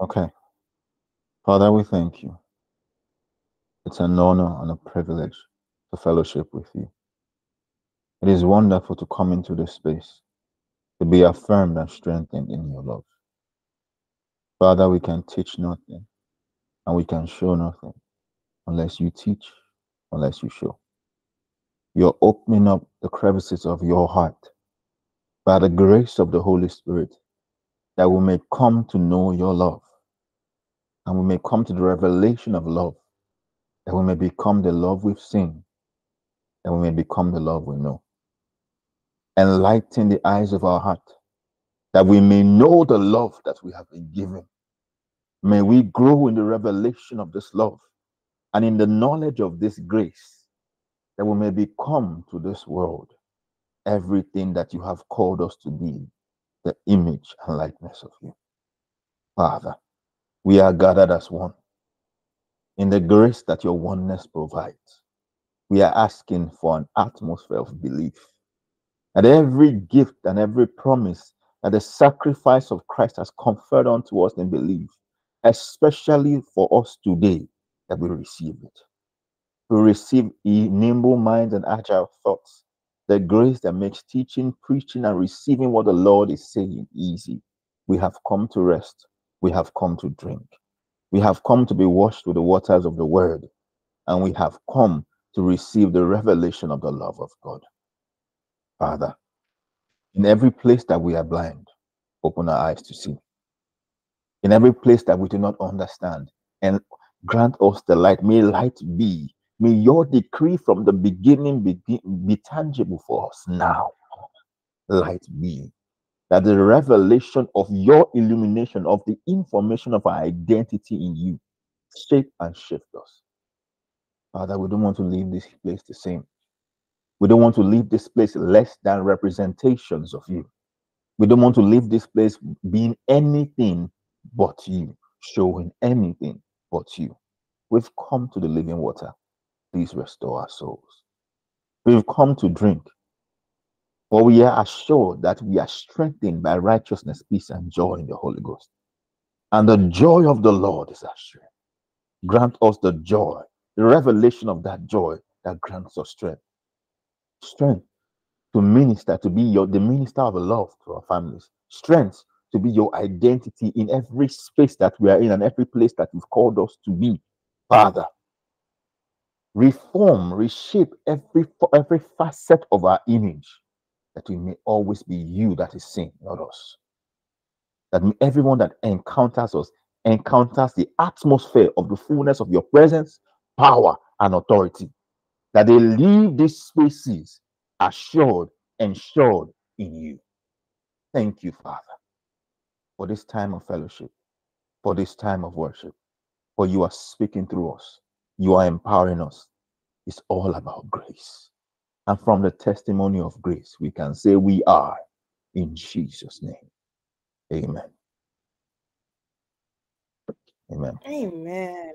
Okay. Father, we thank you. It's an honor and a privilege to fellowship with you. It is wonderful to come into this space, to be affirmed and strengthened in your love. Father, we can teach nothing and we can show nothing unless you teach, unless you show. You're opening up the crevices of your heart by the grace of the Holy Spirit that we may come to know your love and we may come to the revelation of love, that we may become the love we've seen, that we may become the love we know. Enlighten the eyes of our heart, that we may know the love that we have been given. May we grow in the revelation of this love and in the knowledge of this grace, that we may become to this world everything that you have called us to be, the image and likeness of you. Father, we are gathered as one in the grace that your oneness provides. We are asking for an atmosphere of belief that every gift and every promise that the sacrifice of Christ has conferred unto us in belief, especially for us today, that we receive it. We receive nimble minds and agile thoughts, the grace that makes teaching, preaching, and receiving what the Lord is saying easy. We have come to rest we have come to drink. We have come to be washed with the waters of the word, and we have come to receive the revelation of the love of God. Father, in every place that we are blind, open our eyes to see. In every place that we do not understand, and grant us the light. May light be. May your decree from the beginning be, be tangible for us now. Light be that the revelation of your illumination of the information of our identity in you shape and shift us. Father, we don't want to leave this place the same. We don't want to leave this place less than representations of you. We don't want to leave this place being anything but you, showing anything but you. We've come to the living water. Please restore our souls. We've come to drink. For we are assured that we are strengthened by righteousness, peace, and joy in the Holy Ghost. And the joy of the Lord is our strength. Grant us the joy, the revelation of that joy that grants us strength. Strength to minister, to be your the minister of love to our families. Strength to be your identity in every space that we are in and every place that you've called us to be. Father, reform, reshape every every facet of our image that we may always be you that is seen, not us. That everyone that encounters us encounters the atmosphere of the fullness of your presence, power, and authority. That they leave these spaces assured, ensured in you. Thank you, Father, for this time of fellowship, for this time of worship, for you are speaking through us. You are empowering us. It's all about grace. And from the testimony of grace, we can say we are in Jesus' name. Amen. Amen. Amen.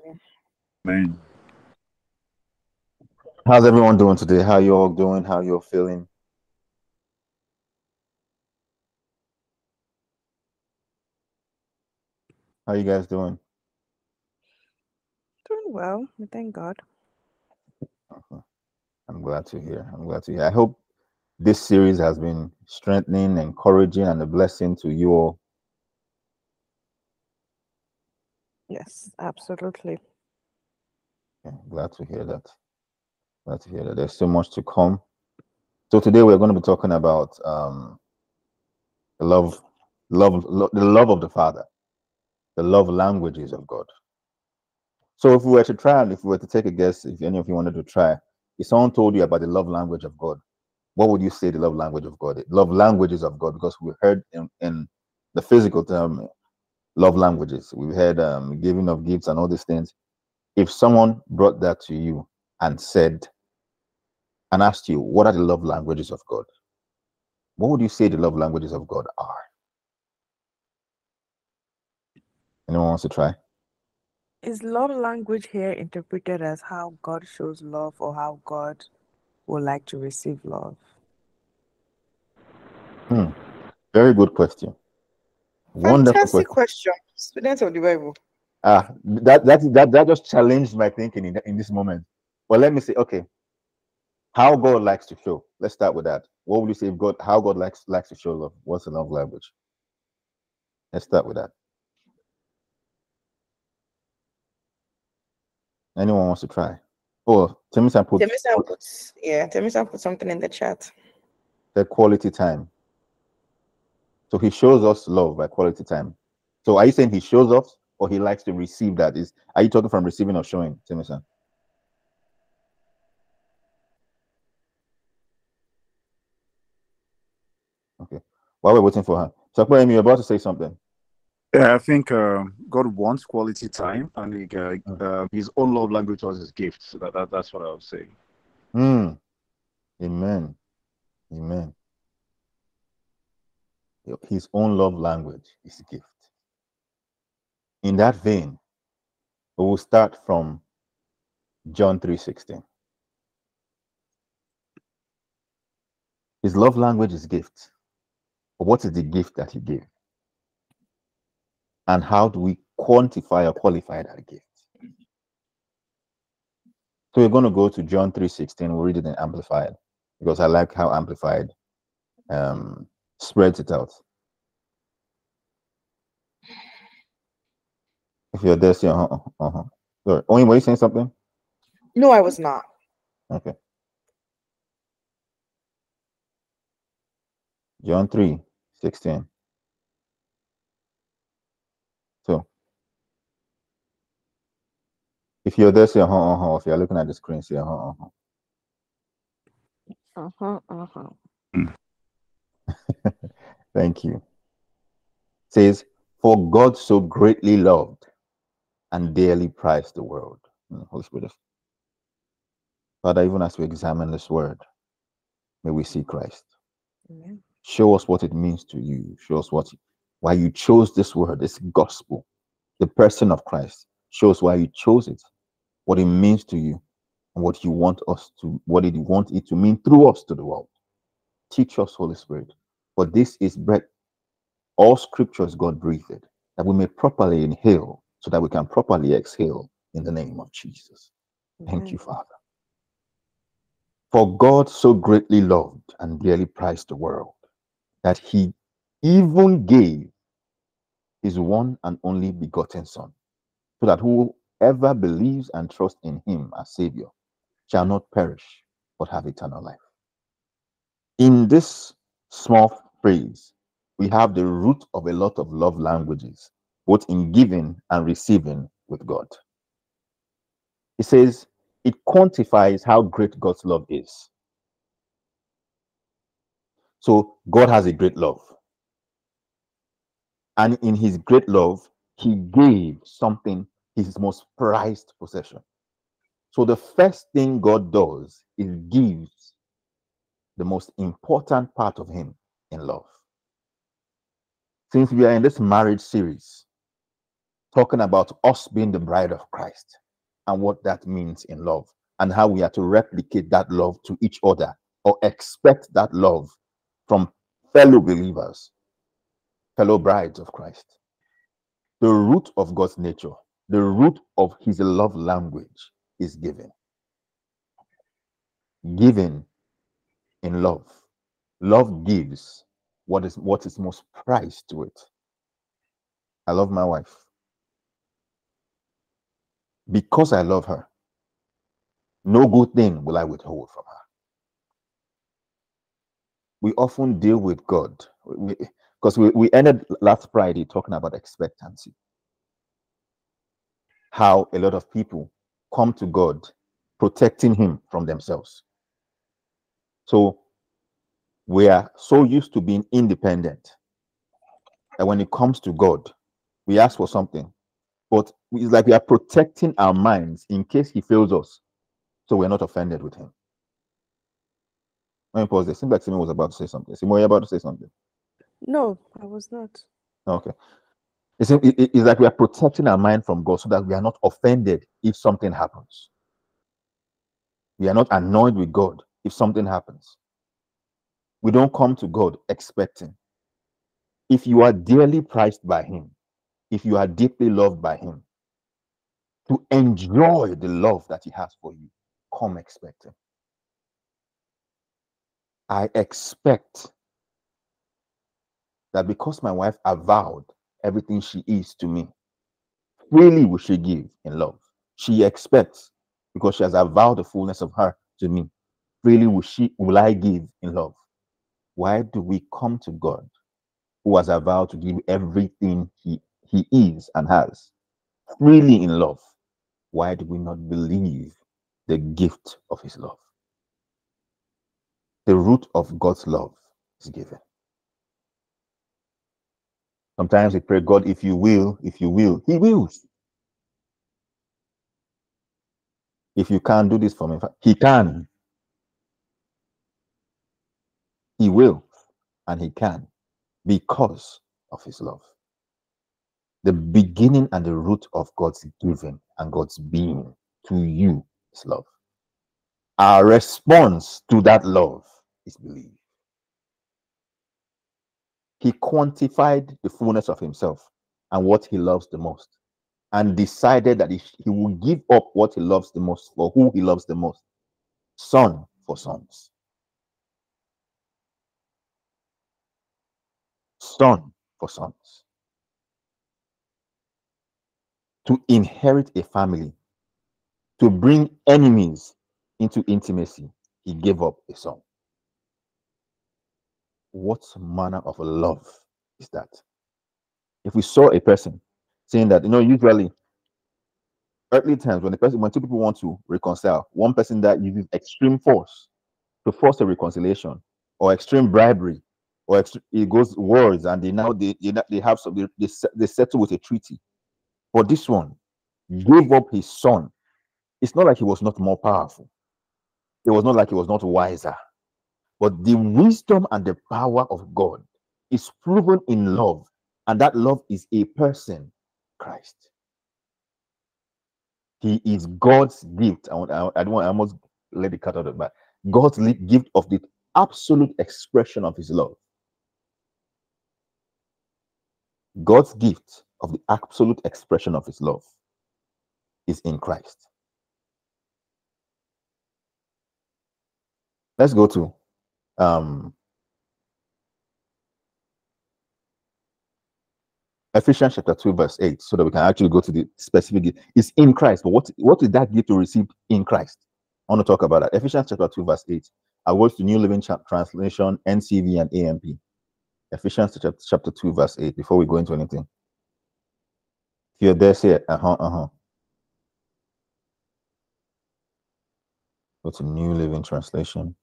Amen. How's everyone doing today? How you all doing? How you all feeling? How you guys doing? Doing well. Thank God. Uh-huh. I'm glad to hear. I'm glad to hear. I hope this series has been strengthening, encouraging, and a blessing to you all. Yes, absolutely. Yeah, glad to hear that. Glad to hear that. There's so much to come. So today we're going to be talking about um, the love, love, lo- the love of the Father, the love languages of God. So if we were to try and if we were to take a guess, if any of you wanted to try, if someone told you about the love language of God, what would you say the love language of God? Love languages of God, because we heard in, in the physical term love languages. We've heard um, giving of gifts and all these things. If someone brought that to you and said, and asked you, what are the love languages of God? What would you say the love languages of God are? Anyone wants to try? Is love language here interpreted as how God shows love or how God would like to receive love? Hmm. Very good question. Wonderful Fantastic question. question. Students of the Bible. Ah, that that that that just challenged my thinking in, in this moment. But let me say, okay, how God likes to show. Let's start with that. What would you say if God how God likes likes to show love? What's the love language? Let's start with that. Anyone wants to try? Oh, Temisan put Temisan puts yeah, Temisan put something in the chat. The quality time. So he shows us love by quality time. So are you saying he shows us or he likes to receive that? Is are you talking from receiving or showing, Temisan? Okay. While we're waiting for her, so you're about to say something. Yeah, I think uh, God wants quality time, and he, uh, uh, His own love language was His gifts. So that, that, that's what I would say. Mm. Amen. Amen. His own love language is a gift. In that vein, we will start from John 3:16. His love language is gift. But what is the gift that he gave? And how do we quantify or qualify that gift? So we're going to go to John 3:16. We'll read it in Amplified because I like how Amplified um, spreads it out. If you're there, say, uh-huh, uh-huh. Sorry. Only were you saying something? No, I was not. Okay. John 3, 16. So if you're there, say uh-huh, uh-huh. If you're looking at the screen, say uh-huh, uh-huh. Uh-huh, uh-huh. Thank you. It says, For God so greatly loved and dearly prized the world. Hmm, Holy Spirit. Father, even as we examine this word, may we see Christ. Amen. Show us what it means to you. Show us what why you chose this word, this gospel, the person of Christ. Show us why you chose it, what it means to you, and what you want us to, what it want it to mean through us to the world. Teach us, Holy Spirit. For this is bread. All scriptures God breathed, that we may properly inhale, so that we can properly exhale in the name of Jesus. Thank you, Father. For God so greatly loved and dearly prized the world that he even gave his one and only begotten Son, so that whoever believes and trusts in him as Savior shall not perish, but have eternal life. In this small phrase, we have the root of a lot of love languages, both in giving and receiving with God. It says it quantifies how great God's love is. So God has a great love. And in his great love, he gave something, his most prized possession. So the first thing God does is gives the most important part of him in love. Since we are in this marriage series, talking about us being the bride of Christ and what that means in love, and how we are to replicate that love to each other or expect that love from fellow believers, fellow brides of Christ. The root of God's nature, the root of his love language is giving. Giving in love. Love gives what is what is most prized to it. I love my wife. Because I love her, no good thing will I withhold from her we often deal with God because we, we ended last Friday talking about expectancy. How a lot of people come to God protecting Him from themselves. So we are so used to being independent that when it comes to God, we ask for something, but it's like we are protecting our minds in case He fails us, so we're not offended with Him. Let me pause there. Seems like Simon was about to say something. Simon, you about to say something? No, I was not. Okay. It's, it, it's like we are protecting our mind from God so that we are not offended if something happens. We are not annoyed with God if something happens. We don't come to God expecting. If you are dearly prized by Him, if you are deeply loved by Him, to enjoy the love that He has for you, come expecting. I expect that because my wife avowed everything she is to me, freely will she give in love. She expects because she has avowed the fullness of her to me. Freely will she will I give in love. Why do we come to God who has avowed to give everything he, he is and has freely in love? Why do we not believe the gift of his love? The root of God's love is given. Sometimes we pray, God, if you will, if you will, He wills. If you can't do this for me, He can. He will and He can because of His love. The beginning and the root of God's giving and God's being to you is love. Our response to that love is belief. He quantified the fullness of Himself and what He loves the most and decided that he, he will give up what He loves the most for who He loves the most son for sons. son for sons. To inherit a family, to bring enemies into intimacy, he gave up a son. What manner of love is that? If we saw a person saying that, you know, usually earthly times when the person when two people want to reconcile, one person that uses extreme force to force a reconciliation or extreme bribery or it goes words and they now they they, they have some they, they, they settle with a treaty. But this one gave up his son. It's not like he was not more powerful. It was not like he was not wiser but the wisdom and the power of god is proven in love and that love is a person christ. He is god's gift. I, want, I, don't want i almost let the cut out of the bag. God's gift of the absolute expression of his love. God's gift of the absolute expression of his love is in Christ. Let's go to um, Ephesians chapter 2, verse 8, so that we can actually go to the specific gift. It's in Christ, but what, what did that gift to receive in Christ? I want to talk about that. Ephesians chapter 2, verse 8. I go the New Living Translation, NCV, and AMP. Ephesians chapter 2, verse 8, before we go into anything. You're there, say uh huh, uh huh. Go to New Living Translation.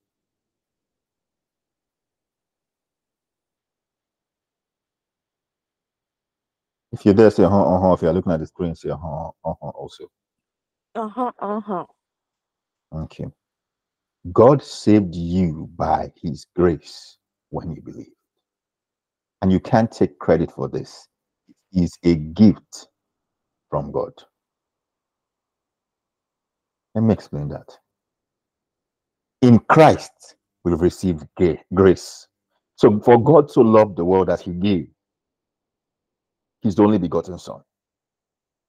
If you're there, say uh huh, uh huh. If you're looking at the screen, say uh huh, uh huh also. Uh huh, uh huh. Okay. God saved you by his grace when you believe and you can't take credit for this. It is a gift from God. Let me explain that. In Christ, we've received grace. So, for God so loved the world that He gave His only begotten Son.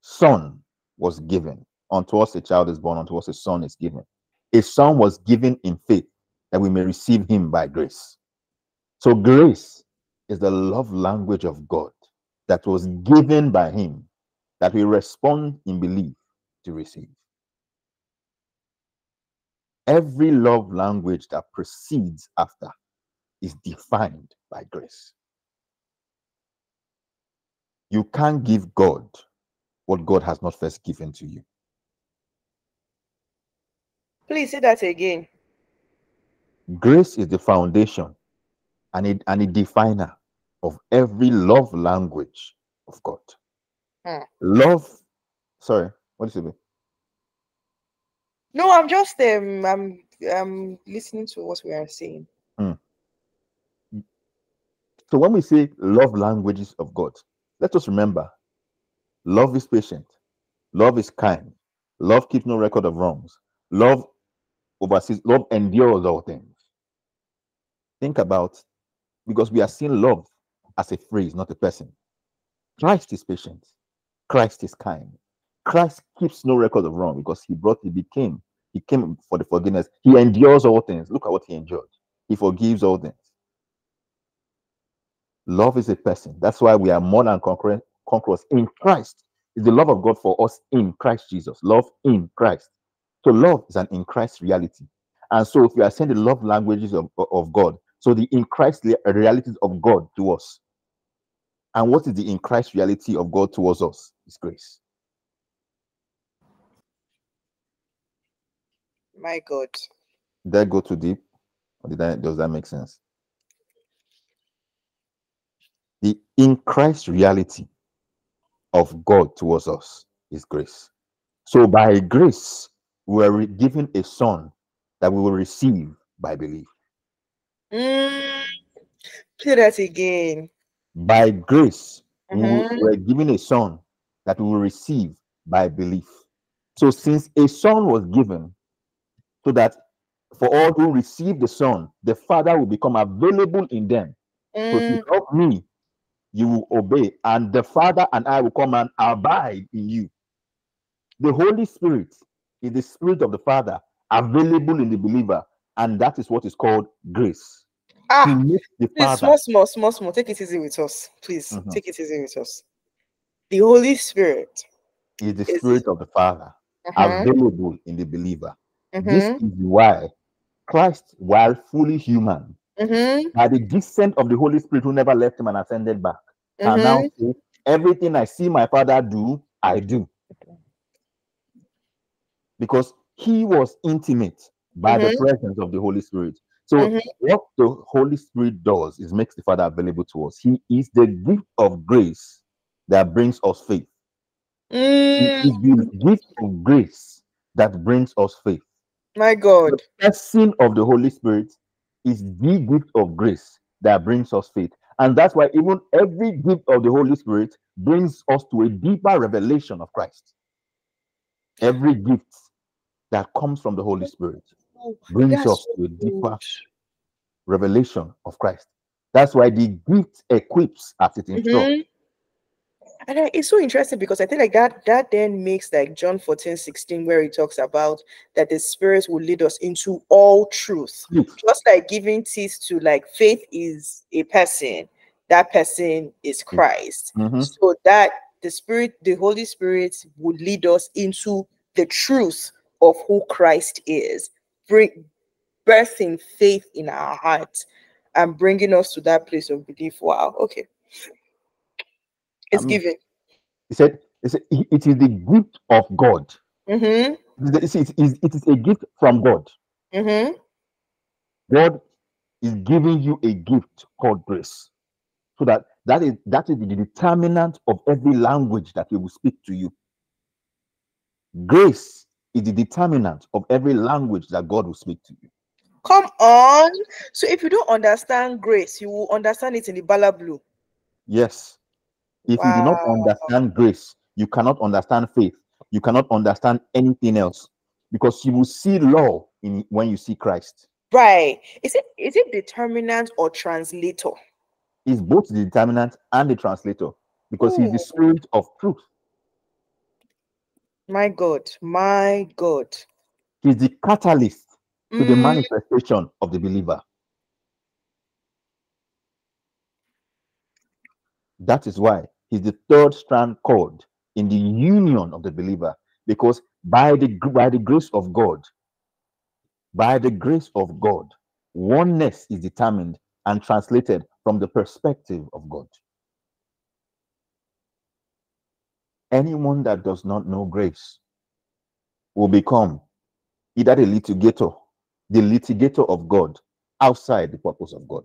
Son was given. Unto us a child is born, unto us a son is given. A son was given in faith that we may receive Him by grace. So, grace is the love language of God that was given by Him that we respond in belief to receive. Every love language that proceeds after is defined by grace. You can't give God what God has not first given to you. Please say that again. Grace is the foundation and a, and a definer of every love language of God. Hmm. Love, sorry, what you say? No, I'm just um I'm I'm listening to what we are saying. Hmm. So when we say love languages of God, let us remember love is patient, love is kind, love keeps no record of wrongs, love oversees, love endures all things. Think about because we are seeing love as a phrase, not a person. Christ is patient. Christ is kind. Christ keeps no record of wrong because he brought, he became, he came for the forgiveness. He endures all things. Look at what he endured. He forgives all things. Love is a person. That's why we are more than conquerors, conquerors in Christ. It's the love of God for us in Christ Jesus. Love in Christ. So love is an in Christ reality. And so if we are saying the love languages of, of God, so the in Christ realities of God to us. And what is the in Christ reality of God towards us? Is grace. My God. Did I go too deep? Or did I, does that make sense? The in Christ reality of God towards us is grace. So by grace, we are given a son that we will receive by belief. Mm, play that again. By grace, Mhm. we were given a son that we will receive by belief. So since a son was given, so that for all who receive the son, the father will become available in them. So if Mm, you help me, you will obey, and the Father and I will come and abide in you. The Holy Spirit is the Spirit of the Father available in the believer, and that is what is called grace. Ah, please, small, small, small, small. Take it easy with us, please. Mhm. Take it easy with us. The Holy Spirit. is the is- Spirit of the Father Uh-huh. available in the believer. This Mm-hmm. is why Christ, while fully human, Mm-hmm. by the descent of the Holy Spirit who never left him and ascended back, now Mm-hmm. say, Everything I see my Father do, I do. because he was intimate by the Mhm. presence of the Holy Spirit. So Mhm. what the Holy Spirit does is makes the Father available to us. He is the gift of grace that brings us faith. He Mm, is the gift of grace that brings us faith. my God. The person of the Holy Spirit is the gift of grace that brings us faith. And that's why even every gift of the Holy Spirit brings us to a deeper revelation of Christ. Every gift that comes from the Holy Spirit brings that's us to a deeper revelation of Christ. That's why the gift equips as it instructs. Mhm. And I, it's so interesting because I think like that that then makes like John 14, 16, where he talks about that the spirit will lead us into all truth. Truth. Just like giving teeth to like faith is a person, that person is Christ. Mhm. So that the spirit, the Holy Spirit would lead us into the truth of who Christ is, bring birthing faith in our hearts and bringing us to that place of belief. Wow, okay. It's Um, given. He said, he said, "It it is the gift of God. Mm-hmm. It is, it is- it is a gift from God. Mm-hmm. God is giving you a gift called grace. So that that is that is the determinant of every language that He will speak to you. Grace is the determinant of every language that God will speak to you. Come on. So if you don't understand grace, you will understand it in the Bala Blue. Yes. If you do not understand grace, you cannot understand faith. You cannot understand anything else because you will see law in when you see Christ. Right. Is it is it determinant or translator? He's both the determinant and the translator because he's Ooh. the spirit of truth. My God. My God. He's the catalyst to the Mm, manifestation of the believer. That is why he's the third strand cord in the union of the believer because by the by the grace of God, by the grace of God, oneness is determined and translated from the perspective of God. Anyone that does not know grace will become either the litigator, the litigator of God outside the purpose of God.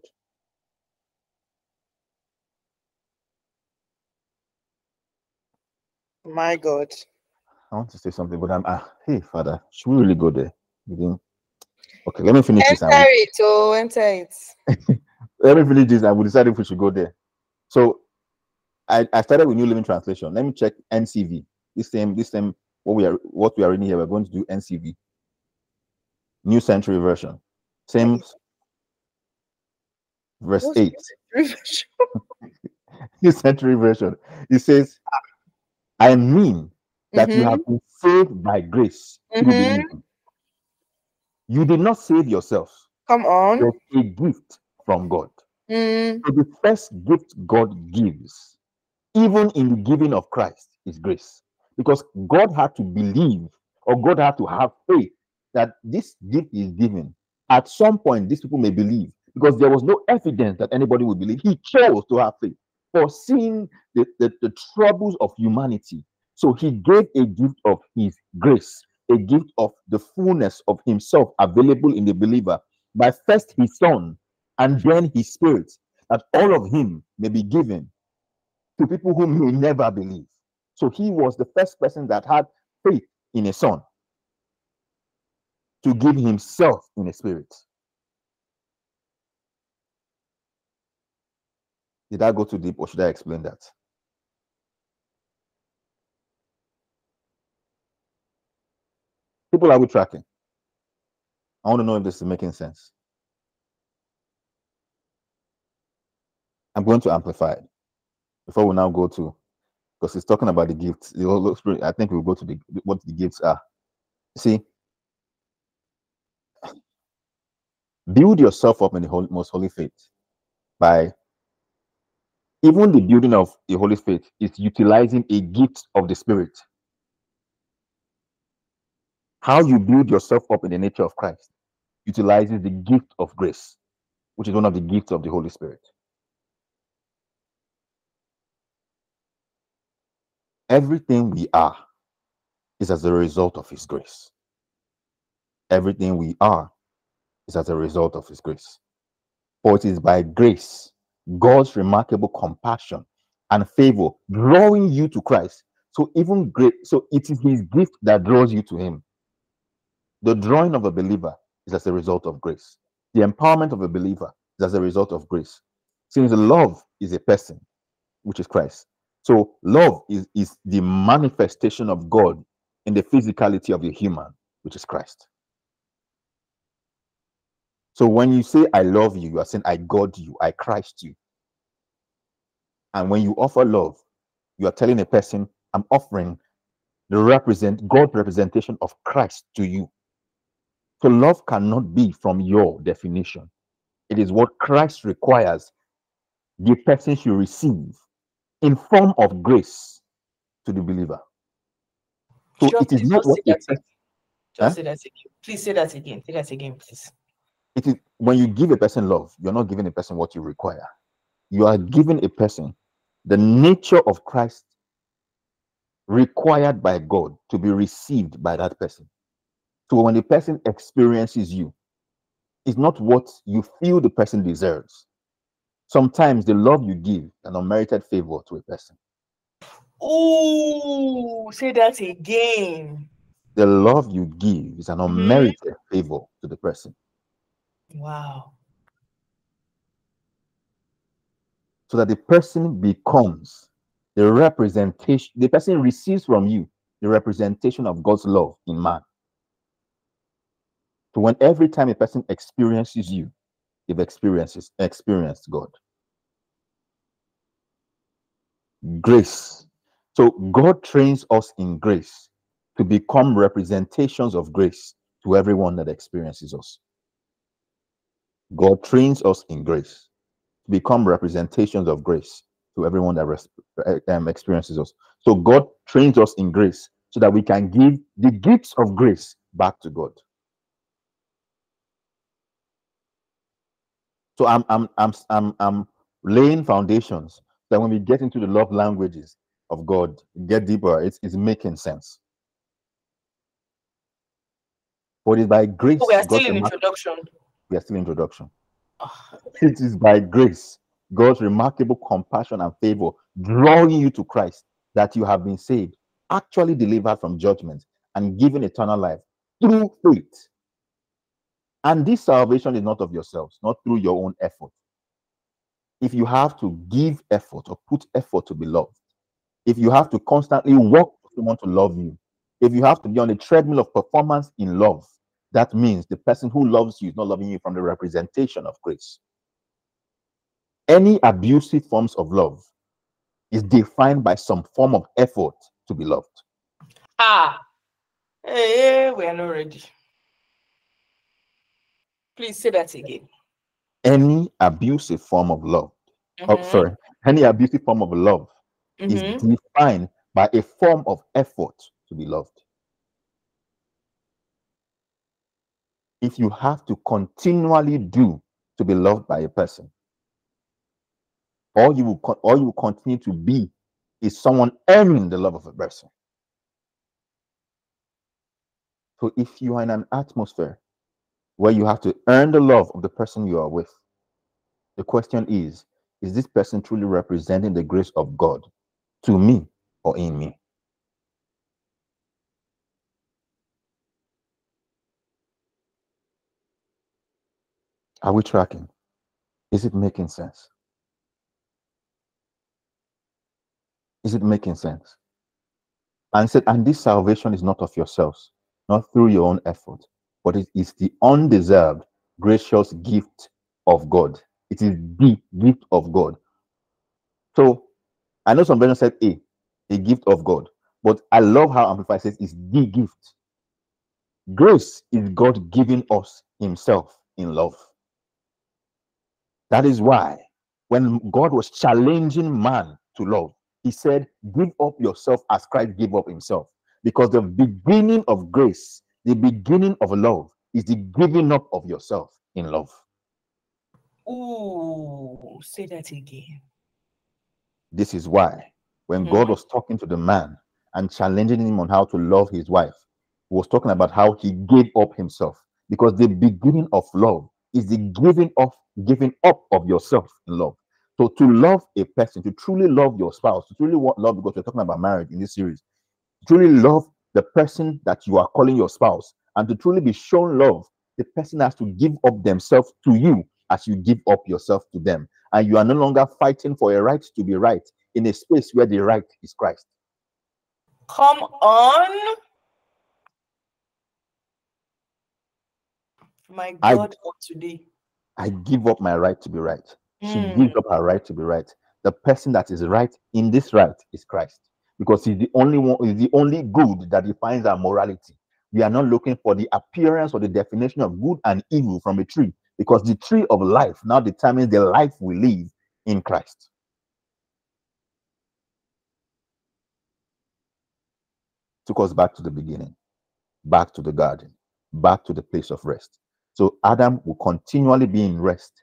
My God. I want to say something, but I'm ah, hey Father, should we really go there? We Okay, let me finish this. and Enter we- it. Oh, enter it. let me finish this and we'll decide if we should go there. So I, I started with New Living Translation. Let me check NCV. This same, this same what we are what we are reading here. We're going to do NCV. New Century Version. Same verse What's 8. New Century Version. It says, I mean that you Mhm. have been saved by grace Mhm. You did not save yourself. Come on. It's a gift from God. Mm, So the first gift God gives, even in the giving of Christ, is grace. Because God had to believe or God had to have faith that this gift is given. At some point, these people may believe because there was no evidence that anybody would believe. He chose to have faith, foreseeing the, the, the troubles of humanity. So he gave a gift of his grace, a gift of the fullness of himself available in the believer by first his son and then his spirit, that all of him may be given to people who may never believe. So he was the first person that had faith in a son to give himself in a spirit. Did I go too deep or should I explain that? People are we tracking? I want to know if this is making sense. I'm going to amplify it before we now go to because he's talking about the gifts. The Holy Spirit, I think we'll go to the what the gifts are. See, build yourself up in the holy, most holy faith by even the building of the Holy Spirit is utilizing a gift of the Spirit. How you build yourself up in the nature of Christ utilizes the gift of grace, which is one of the gifts of the Holy Spirit. Everything we are is as a result of His grace. Everything we are is as a result of His grace. For it is by grace, God's remarkable compassion and favor drawing you to Christ. So even great, so it is His gift that draws you to Him. The drawing of a believer is as a result of grace. The empowerment of a believer is as a result of grace. Since love is a person, which is Christ. So love is, is the manifestation of God in the physicality of the human, which is Christ. So when you say I love you, you are saying I God you, I Christ you. And when you offer love, you are telling a person, I'm offering the represent God representation of Christ to you. So love cannot be from your definition. It is what Christ requires the person should receive in form of grace to the believer. So Sure, it is not just what say a that person, Just Huh? say that again. Please say that again. Say that again, please. It is when you give a person love, you're not giving a person what you require. You are giving a person the nature of Christ required by God to be received by that person. So when a person experiences you, it's not what you feel the person deserves. Sometimes the love you give an unmerited favor to a person. Oh, say that again. The love you give is an mm-hmm. unmerited favor to the person. Wow. so that the person becomes the representation, the person receives from you the representation of God's love in man. So when every time a person experiences you, they've experiences experienced God. Grace. So God trains us in grace to become representations of grace to everyone that experiences us. God trains us in grace to become representations of grace to everyone that res- um, experiences us. So God trains us in grace so that we can give the gifts of grace back to God. So I'm I'm I'm I'm, I'm laying foundations that when we get into the love languages of God, get deeper, it's, it's making sense. But it's by grace. We are still in introduction. We are still in introduction. It is by grace, God's remarkable compassion and favor, drawing you to Christ, that you have been saved, actually delivered from judgment, and given eternal life through faith. And this salvation is not of yourselves, not through your own effort. If you have to give effort or put effort to be loved, if you have to constantly work for someone to love you, if you have to be on the treadmill of performance in love, that means the person who loves you is not loving you from the representation of grace. Any abusive forms of love is defined by some form of effort to be loved. Ah, hey, we are not ready. Please say that again. Any abusive form of love, oh, Mhm, sorry, any abusive form of love mhm. is defined by a form of effort to be loved. If you have to continually do to be loved by a person, all you will you will continue to be is someone earning the love of a person. So if you are in an atmosphere where you have to earn the love of the person you are with, the question is, is this person truly representing the grace of God to me or in me? Are we tracking? Is it making sense? Is it making sense? And said, and this salvation is not of yourselves, not through your own effort, but it is the undeserved, gracious gift of God. It is the gift of God. So I know some versions said a, a gift of God, but I love how Amplified says it's the gift. Grace is God giving us Himself in love. That is why when God was challenging man to love, He said, Give up yourself as Christ gave up Himself. Because the beginning of grace, the beginning of love, is the giving up of yourself in love. Ooh, say that again. This is why when God Mhm. was talking to the man and challenging him on how to love his wife, he was talking about how he gave up himself. Because the beginning of love is the giving of giving up of yourself in love. So to love a person, to truly love your spouse, to truly want love, because we're talking about marriage in this series, truly love the person that you are calling your spouse, and to truly be shown love, the person has to give up themselves to you as you give up yourself to them. And you are no longer fighting for a right to be right in a space where the right is Christ. Come on. My I- God, of today. I give up my right to be right. She Mm. gives up her right to be right. The person that is right in this right is Christ, because he's the only one, he's the only good that defines our morality. We are not looking for the appearance or the definition of good and evil from a tree, because the tree of life now determines the life we live in Christ. Took us back to the beginning, back to the garden, back to the place of rest. So Adam will continually be in rest,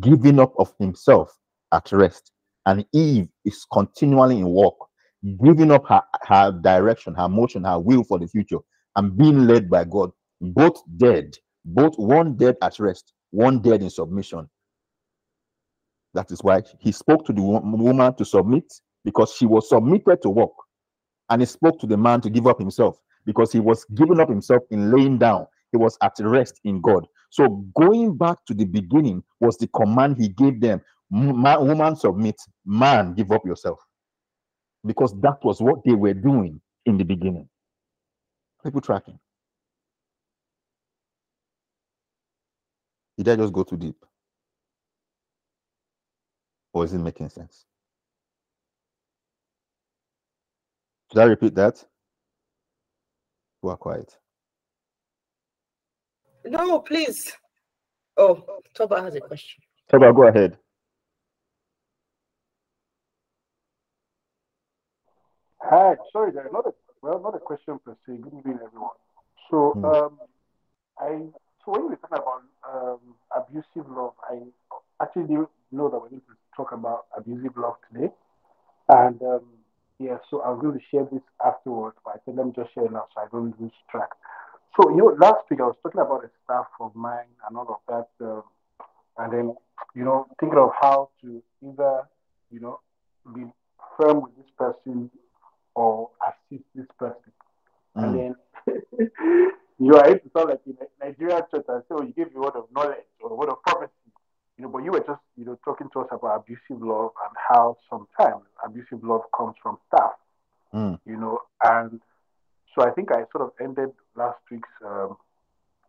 giving up of himself at rest. And Eve is continually in walk, giving up her, her direction, her motion, her will for the future, and being led by God. Both dead, both one dead at rest, one dead in submission. That is why he spoke to the woman to submit because she was submitted to work. And he spoke to the man to give up himself because he was giving up himself in laying down. He was at rest in God. So going back to the beginning was the command he gave them. Man, woman, submit. Man, give up yourself. Because that was what they were doing in the beginning. People tracking. Did I just go too deep? Or is it making sense? Should I repeat that? You are quiet. No, please. Oh, Toba has a question. Toba, go ahead. Hi, sorry, there's not a well, not a question per se. Good evening, everyone. So, Hmm. um, I so when we talk about um, abusive love, I actually didn't know that we're going to talk about abusive love today. And um, yeah, so I was going to share this afterwards, but I said let me just share it now so I don't lose track. So you know, last week I was talking about a staff of mine and all of that, um, and then you know, thinking of how to either you know be firm with this person or assist this person. Mm. And then you are able to sound like in a Nigerian church and say, oh, you give a word of knowledge or a word of prophecy. You know, but you were just, you know, talking to us about abusive love and how sometimes abusive love comes from staff, Mm. you know. And so I think I sort of ended last week's um,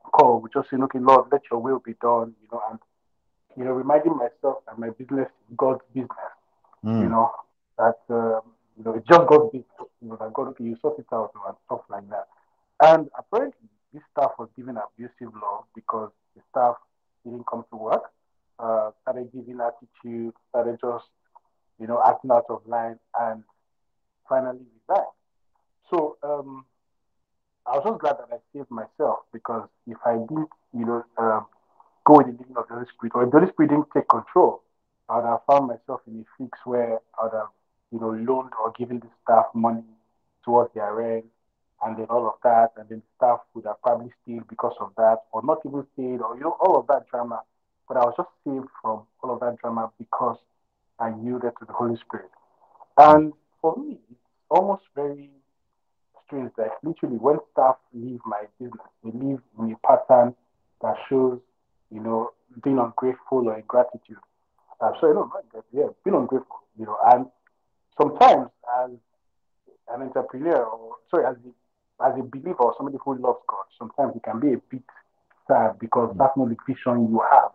call with just saying, okay, Lord, let your will be done, you know, and, you know, reminding myself that my business is God's business, you Mm. know. that um, you know it's just God's business. You know that God okay, you sort it out and stuff like that. And apparently, this staff was given abusive love because the staff didn't come to work, uh, started giving attitude, started just you know acting out of line, and finally resigned. So um, I was just glad that I saved myself because if I didn't, you know, um, go with the leading of the Holy Spirit, or if the Holy Spirit didn't take control, I would have found myself in a fix where I would have, you know, loaned or given the staff money towards their rent, and then all of that, and then the staff would have probably stayed because of that, or not even stayed, or you know, all of that drama. But I was just saved from all of that drama because I yielded to the Holy Spirit. And for me, it's almost very strange that literally when staff leave my business, they leave in a pattern that shows, you know, being ungrateful or ingratitude. Uh, so, you know, yeah, being ungrateful, you know, and sometimes as an entrepreneur or, sorry, as a, as a believer or somebody who loves God, sometimes it can be a bit sad because that's not the vision you have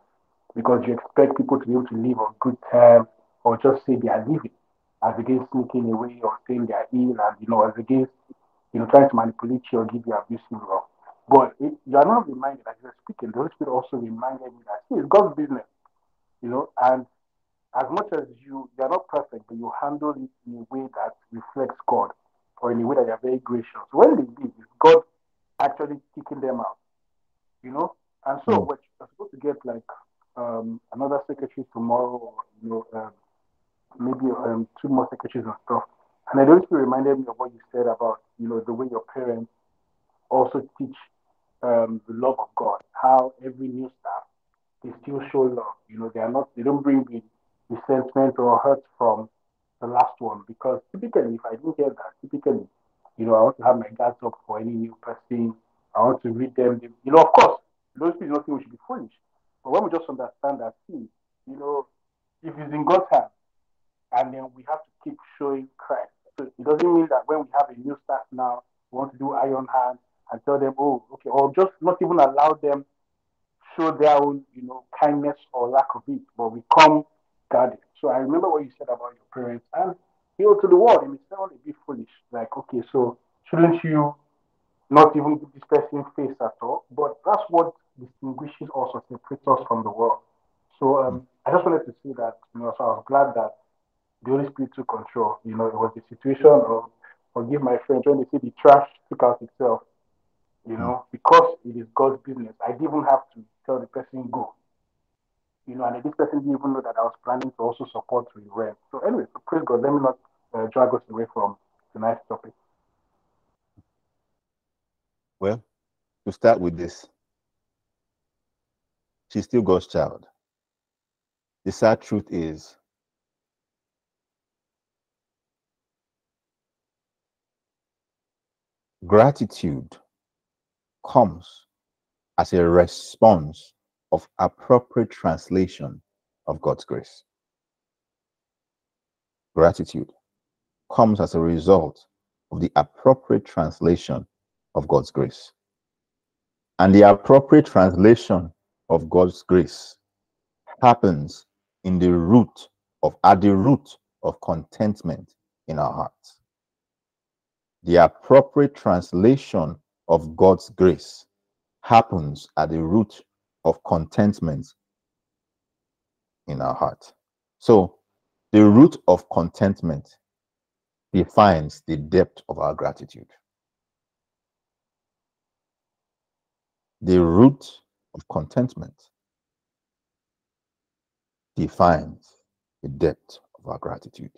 because you expect people to be able to live on good terms or just say they are living as against sneaking away or saying they are ill and, you know, as against you know, trying to manipulate you or give you abusive love. But it, you are not reminded, as you're speaking, the Holy Spirit also reminded me that see, it's God's business, you know, and as much as you you are not perfect, but you handle it in a way that reflects God or in a way that you are very gracious. When they leave, it's God actually kicking them out, you know. And so mm. we're supposed to get like um, another secretary tomorrow, or you know, um, maybe um, two more secretaries and stuff. And it also reminded me of what you said about, you know, the way your parents also teach um, the love of God, how every new staff, they still show love. You know, they are not, they don't bring the resentment or hurt from the last one. Because typically, if I didn't get that, typically, you know, I want to have my guards up for any new person. I want to read them. You know, of course, those people don't think we should be foolish. But when we just understand that, see, you know, if it's in God's hands, and then we have to keep showing Christ. So it doesn't mean that when we have a new staff now, we want to do iron hand and tell them, oh, okay, or just not even allow them show their own, you know, kindness or lack of it, but we come guarded. So I remember what you said about your parents, and you to the world, it may sound a bit foolish. Like, okay, so shouldn't you not even give this person face at all? But that's what distinguishes us or separates us from the world. So um, I just wanted to say that, you know, so I was glad that the Holy Spirit took control. You know, it was the situation of forgive my French when they say the trash took out itself. You know, because it is God's business. I didn't even have to tell the person go. You know, and this person didn't even know that I was planning to also support with rent. So anyway, so praise God. Let me not uh, drag us away from tonight's topic. Well, to start with this, she's still God's child. The sad truth is Gratitude comes as a response of appropriate translation of God's grace. Gratitude comes as a result of the appropriate translation of God's grace. And the appropriate translation of God's grace happens in the root of, at the root of contentment in our hearts the appropriate translation of God's grace happens at the root of contentment in our heart. So, the root of contentment defines the depth of our gratitude. The root of contentment defines the depth of our gratitude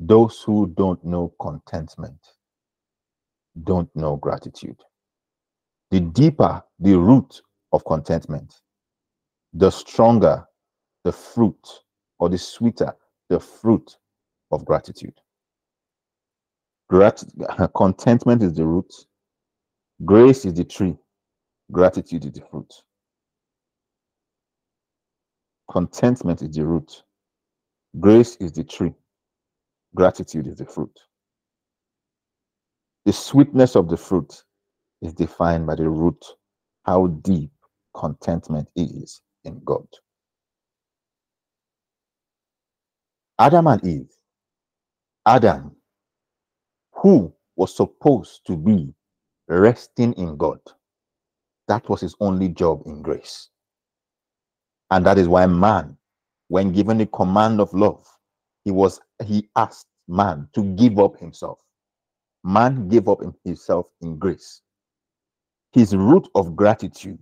those who don't know contentment don't know gratitude. The deeper the root of contentment, the stronger the fruit, or the sweeter the fruit of gratitude. Grat- contentment is the root, grace is the tree, gratitude is the fruit. Contentment is the root, grace is the tree, Gratitude is the fruit. The sweetness of the fruit is defined by the root, how deep contentment is in God. Adam and Eve. Adam, who was supposed to be resting in God. That was his only job in grace. And that is why man, when given the command of love, he was he asked man to give up himself. Man gave up himself in grace. His root of gratitude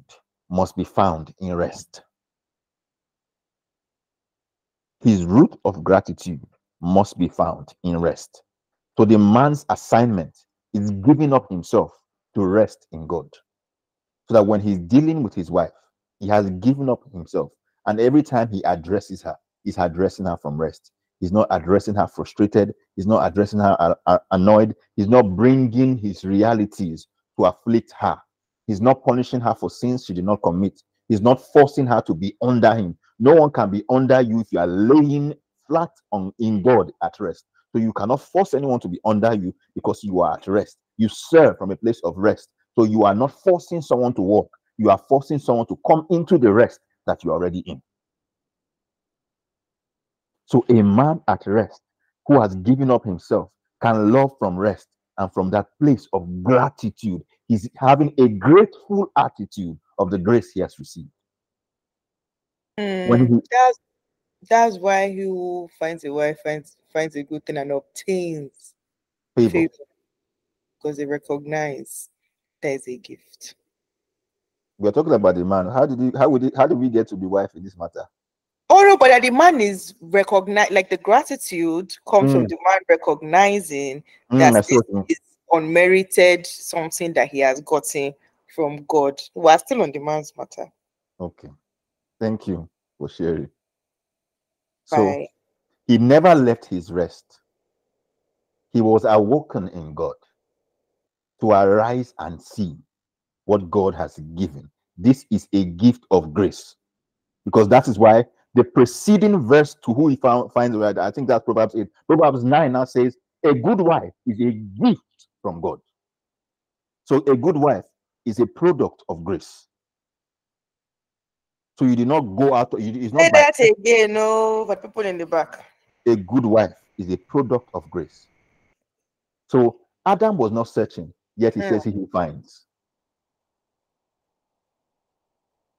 must be found in rest. His root of gratitude must be found in rest. So the man's assignment is giving up himself to rest in God. So that when he's dealing with his wife, he has given up himself. And every time he addresses her, he's addressing her from rest. He's not addressing her frustrated. He's not addressing her uh, uh, annoyed. He's not bringing his realities to afflict her. He's not punishing her for sins she did not commit. He's not forcing her to be under him. No one can be under you if you are laying flat on in God at rest. So you cannot force anyone to be under you because you are at rest. You serve from a place of rest. So you are not forcing someone to walk. You are forcing someone to come into the rest that you're already in. So a man at rest who has given up himself can love from rest and from that place of gratitude. He's having a grateful attitude of the grace he has received. Mm, When he that's that's why he who finds a wife finds finds a good thing and obtains favor, favor because they recognize there's a gift. we're talking about the man. How did he, how would he, how did we get to be wife in this matter? No, but that the man is recognize like the gratitude comes from Mm. the man recognizing Mm, that I see this what you mean. is unmerited something that he has gotten from God. We're still on the man's matter. Okay. Thank you for sharing. So he never left his rest. He was awoken in God to arise and see what God has given. This is a gift of grace. Because that is why the preceding verse to who he found, finds right, I think that's Proverbs 8. Proverbs 9 now says, A good wife is a gift from God. So a good wife is a product of grace. So you did not go out, it's Say not by that again, no, but people in the back. a good wife is a product of grace. So Adam was not searching, yet he Mm. says he finds.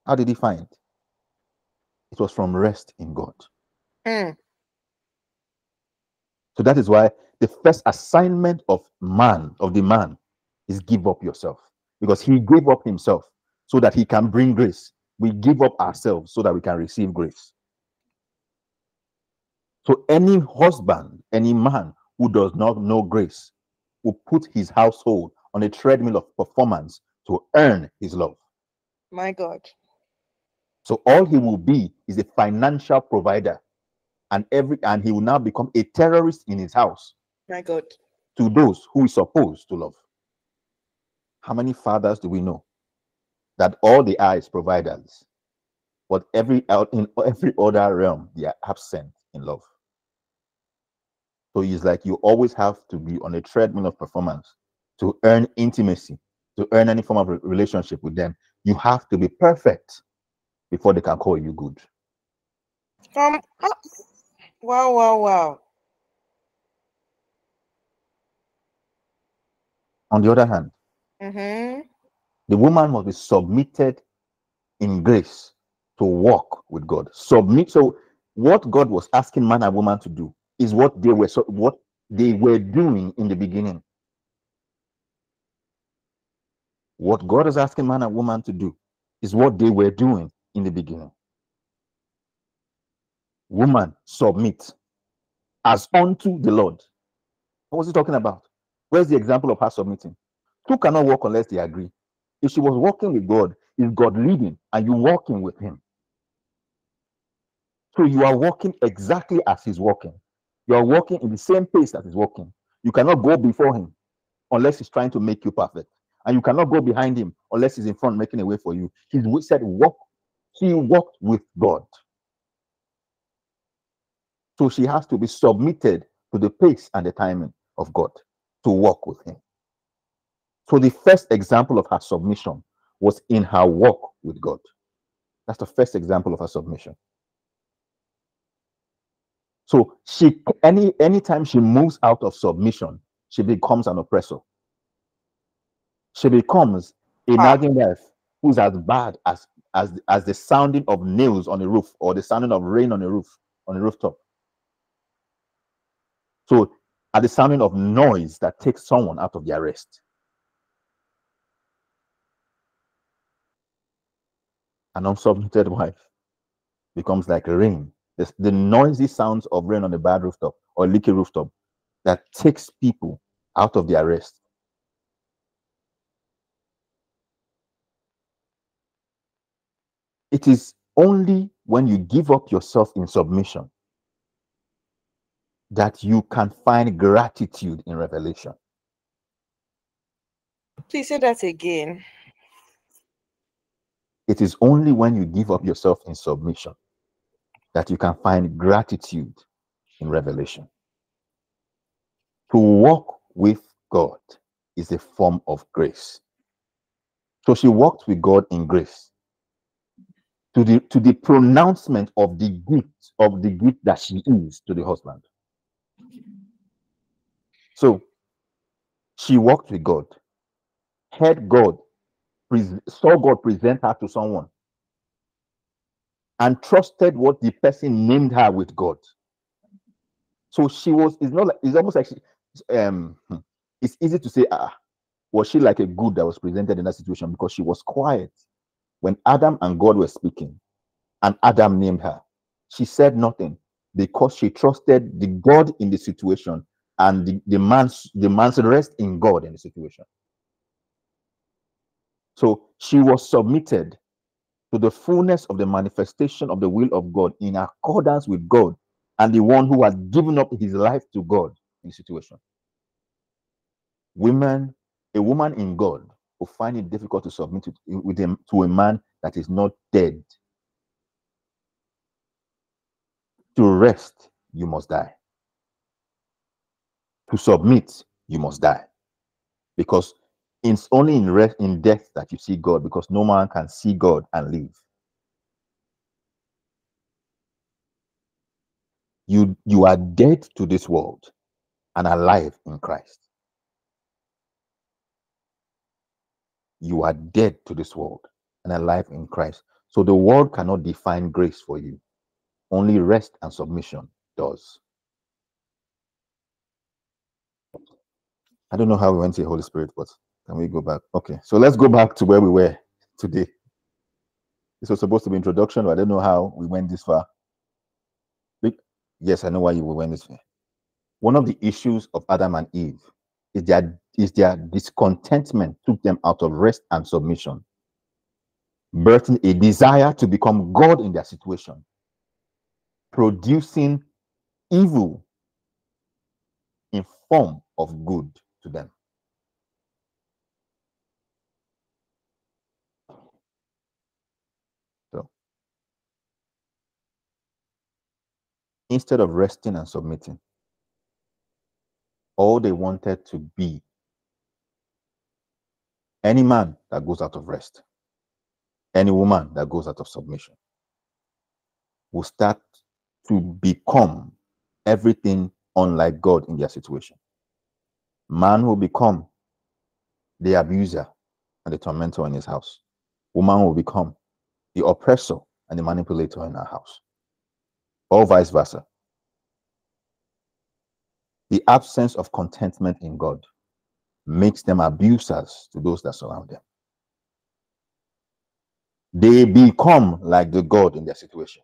How did he find? It was from rest in God. Mm. So that is why the first assignment of man, of the man, is give up yourself. Because he gave up himself so that he can bring grace. We give up ourselves so that we can receive grace. So any husband, any man who does not know grace will put his household on a treadmill of performance to earn his love. My God. So all he will be is a financial provider, and every and he will now become a terrorist in his house My God. to those who is supposed to love. How many fathers do we know that all they are is providers, but every out in every other realm they are absent in love? So it's like you always have to be on a treadmill of performance to earn intimacy, to earn any form of relationship with them. You have to be perfect before they can call you good. Um, wow, wow, wow. On the other hand, Mm-hmm. the woman must be submitted in grace to walk with God. Submit. So, what God was asking man and woman to do is what they were so what they were doing in the beginning. What God is asking man and woman to do is what they were doing in the beginning. Woman, submit as unto the Lord. What was he talking about? Where's the example of her submitting? Two cannot walk unless they agree. If she was walking with God, is God leading and you walking with Him? So you are walking exactly as He's walking. You are walking in the same pace that He's walking. You cannot go before Him unless He's trying to make you perfect, and you cannot go behind Him unless He's in front making a way for you. He said, "Walk." She walked with God, so she has to be submitted to the pace and the timing of God to walk with Him. So the first example of her submission was in her walk with God. That's the first example of her submission. So she any anytime she moves out of submission, she becomes an oppressor. She becomes a nagging wife who's as bad as as as the sounding of nails on a roof or the sounding of rain on a roof on a rooftop. So at the sounding of noise that takes someone out of their rest. An unsubmitted wife becomes like rain. The, the noisy sounds of rain on a bad rooftop or leaky rooftop that takes people out of their rest. It is only when you give up yourself in submission that you can find gratitude in revelation. Please say that again. It is only when you give up yourself in submission that you can find gratitude in revelation. To walk with God is a form of grace. So she walked with God in grace. To the to the pronouncement of the gift of the gift that she is to the husband. So she walked with God, heard God, saw God present her to someone, and trusted what the person named her with God. So she was, it's not like, it's almost like, she, um, hmm, it's easy to say, ah, was she like a good that was presented in that situation because she was quiet when Adam and God were speaking and Adam named her. She said nothing because she trusted the God in the situation and the, the man's the man's rest in God in the situation. So she was submitted to the fullness of the manifestation of the will of God in accordance with God and the one who had given up his life to God in the situation. Women, a woman in God will find it difficult to submit to, with him to a man that is not dead. To rest, you must die. To submit, you must die. Because it's only in rest in death that you see God, because no man can see God and live. You you are dead to this world and alive in Christ. You are dead to this world and alive in Christ. So the world cannot define grace for you. Only rest and submission does. I don't know how we went to the Holy Spirit, but can we go back? Okay, so let's go back to where we were today. This was supposed to be introduction, but I don't know how we went this far. Yes, I know why you went this far. One of the issues of Adam and Eve is their is their discontentment took them out of rest and submission, birthing a desire to become God in their situation, producing evil in form of good to them. So instead of resting and submitting, all they wanted to be any man that goes out of rest, any woman that goes out of submission will start to become everything unlike God in their situation. Man will become the abuser and the tormentor in his house. Woman will become the oppressor and the manipulator in her house, or vice versa. The absence of contentment in God makes them abusers to those that surround them. They become like the God in their situation.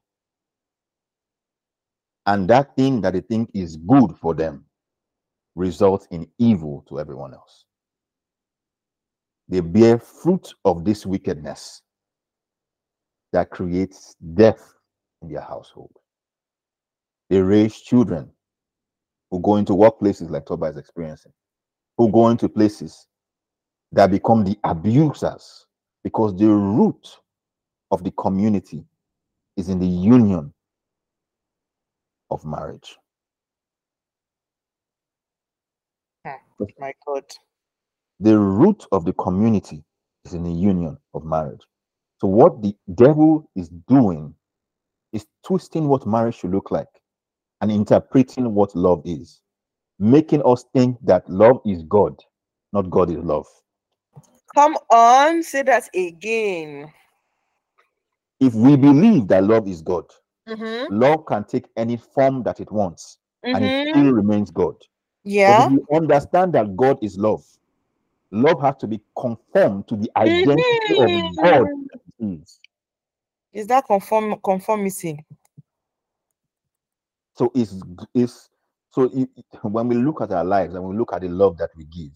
And that thing that they think is good for them results in evil to everyone else. They bear fruit of this wickedness that creates death in their household. They raise children who go into workplaces like Toba is experiencing, who go into places that become the abusers because the root of the community is in the union of marriage. My God. The root of the community is in the union of marriage. So, what the devil is doing is twisting what marriage should look like and interpreting what love is, making us think that love is God, not God is love. Come on, say that again. If we believe that love is God, Mm-hmm. love can take any form that it wants and it Mm-hmm. still remains God. Yeah. But if you understand that God is love, love has to be conformed to the identity of God is. Is that conform conformity? So it's it's so when we look at our lives and we look at the love that we give,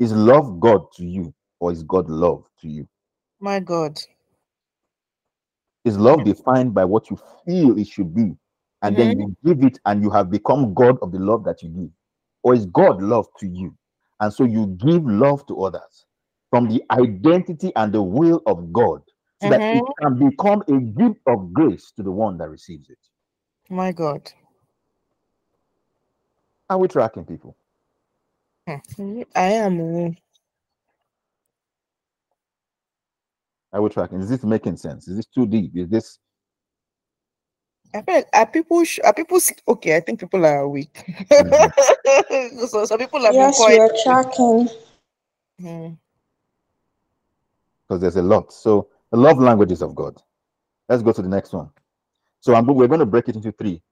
is love God to you or is God love to you? My God. Is love defined by what you feel it should be, and then mm-hmm. you give it and you have become God of the love that you give? Or is God love to you? And so you give love to others from the identity and the will of God so that it mm-hmm. can become a gift of grace to the one that receives it. My God. Are we tracking people? I am. Are we tracking? Is this making sense? Is this too deep? Is this I feel like are people sh- are people s- okay? I think people are awake. so some people have Yes, been we are tracking. Hmm. because there's a lot. So the love languages of God. Let's go to the next one. So I'm, we're going to break it into three.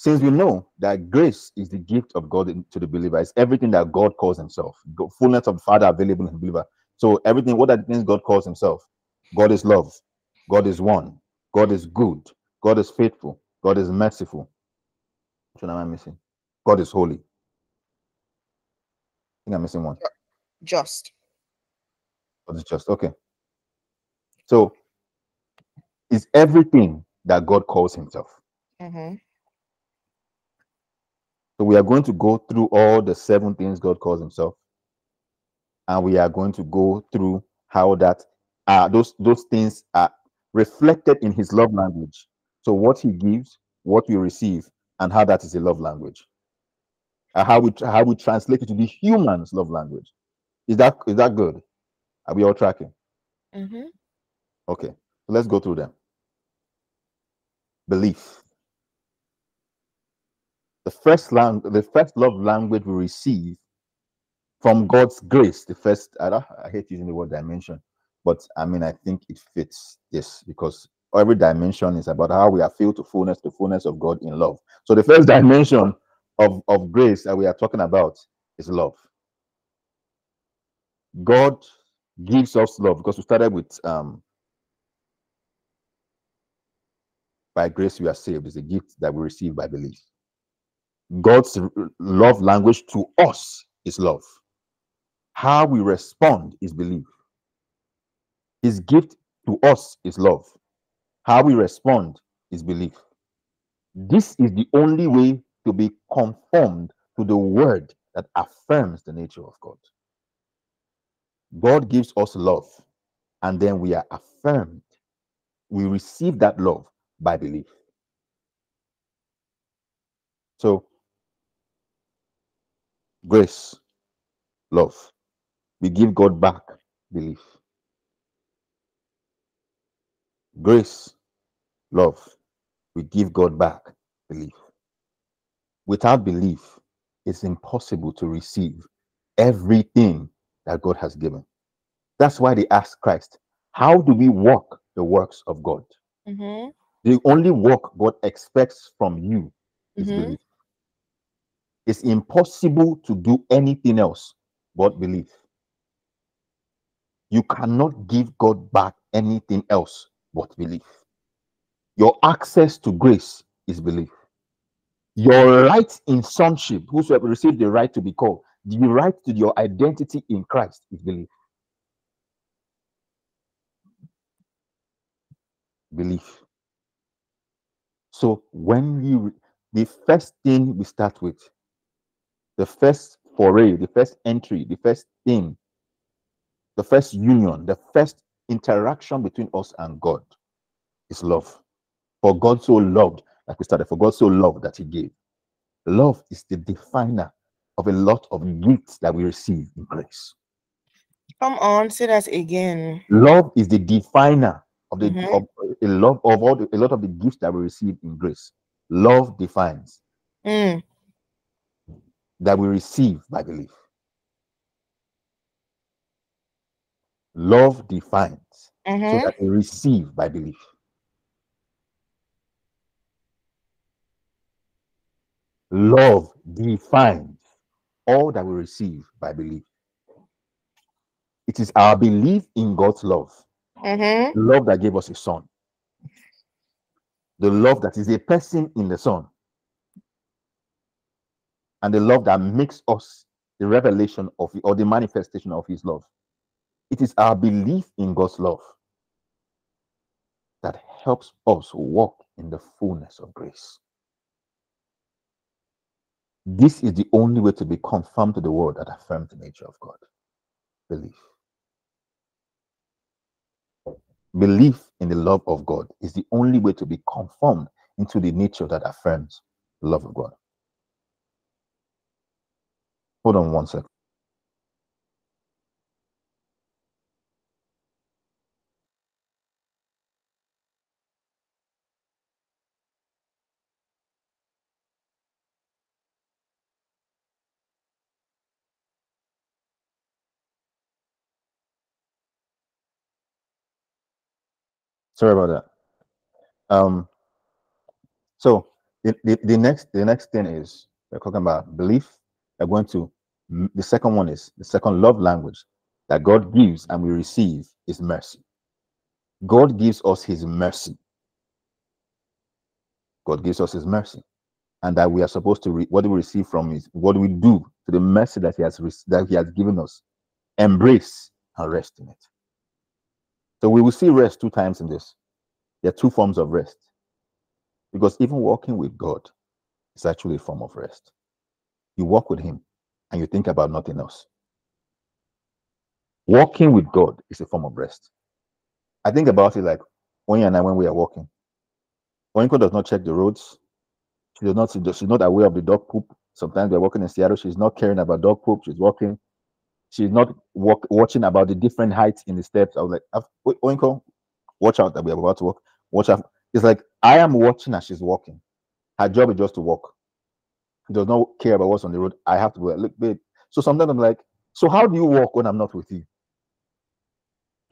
Since we know that grace is the gift of God to the believer, it's everything that God calls Himself. Fullness of the Father available in the believer. So everything, what are the things God calls Himself? God is love. God is one. God is good. God is faithful. God is merciful. Which one am I missing? God is holy. I think I'm missing one. Just. God is just okay. So it's everything that God calls Himself. hmm So we are going to go through all the seven things God calls Himself, and we are going to go through how that uh, those those things are reflected in His love language. So what He gives, what we receive, and how that is a love language. And how we how we translate it to the human's love language. Is that is that good? Are we all tracking? hmm Okay, let's go through them. Belief. The first the first love language we receive from God's grace. The first, I, I hate using the word dimension, but I mean, I think it fits this because every dimension is about how we are filled to fullness, the fullness of God in love. So the first dimension of, of grace that we are talking about is love. God gives us love because we started with um by grace we are saved is a gift that we receive by belief. God's love language to us is love. How we respond is belief. His gift to us is love. How we respond is belief. This is the only way to be conformed to the word that affirms the nature of God. God gives us love, and then we are affirmed. We receive that love by belief. So, grace, love. We give God back belief. Grace, love. We give God back belief. Without belief, it's impossible to receive everything that God has given. That's why they asked Christ, How do we walk the works of God? hmm The only work God expects from you is Mhm. belief. It's impossible to do anything else but belief. You cannot give God back anything else but belief. Your access to grace is belief. Your right in sonship, whosoever received the right to be called, the right to your identity in Christ is belief. Belief. So when you, the first thing we start with, the first foray, the first entry, the first thing, the first union, the first interaction between us and God is love. For God so loved, like we started, for God so loved that He gave. Love is the definer of a lot of gifts that we receive in grace. Come on, say that again. Love is the definer of the Mhm. of a lot of all the, a lot of the gifts that we receive in grace. Love defines Mm. That we receive by belief. Love defines so Mhm. that we receive by belief. Love defines all that we receive by belief. It is our belief in God's love, the love that gave us a son, the love that is a person in the son, and the love that makes us the revelation of or the manifestation of his love. It is our belief in God's love that helps us walk in the fullness of grace. This is the only way to be conformed to the word that affirms the nature of God. Belief. Belief in the love of God is the only way to be conformed into the nature that affirms the love of God. Hold on one second. Sorry about that. Um, so the, the, the next the next thing is we're talking about belief. We're going to the second one is the second love language that God gives and we receive is mercy. God gives us his mercy. God gives us his mercy. And that we are supposed to what do we receive from is what do we do to the mercy that he has that he has given us? Embrace and rest in it. So we will see rest two times in this. There are two forms of rest. Because even walking with God is actually a form of rest. You walk with Him and you think about nothing else. Walking with God is a form of rest. I think about it like you and I, when we are walking, Oinko does not check the roads. She does not, she's not aware of the dog poop. Sometimes we're walking in Seattle, she's not caring about dog poop. She's walking. She's not walk, watching about the different heights in the steps. I was like, "I've- Oinko, watch out that we're about to walk. Watch out. It's like I am watching as she's walking. Her job is just to walk. Does not care about what's on the road. I have to go. Look, babe. So sometimes I'm like, so how do you walk when I'm not with you?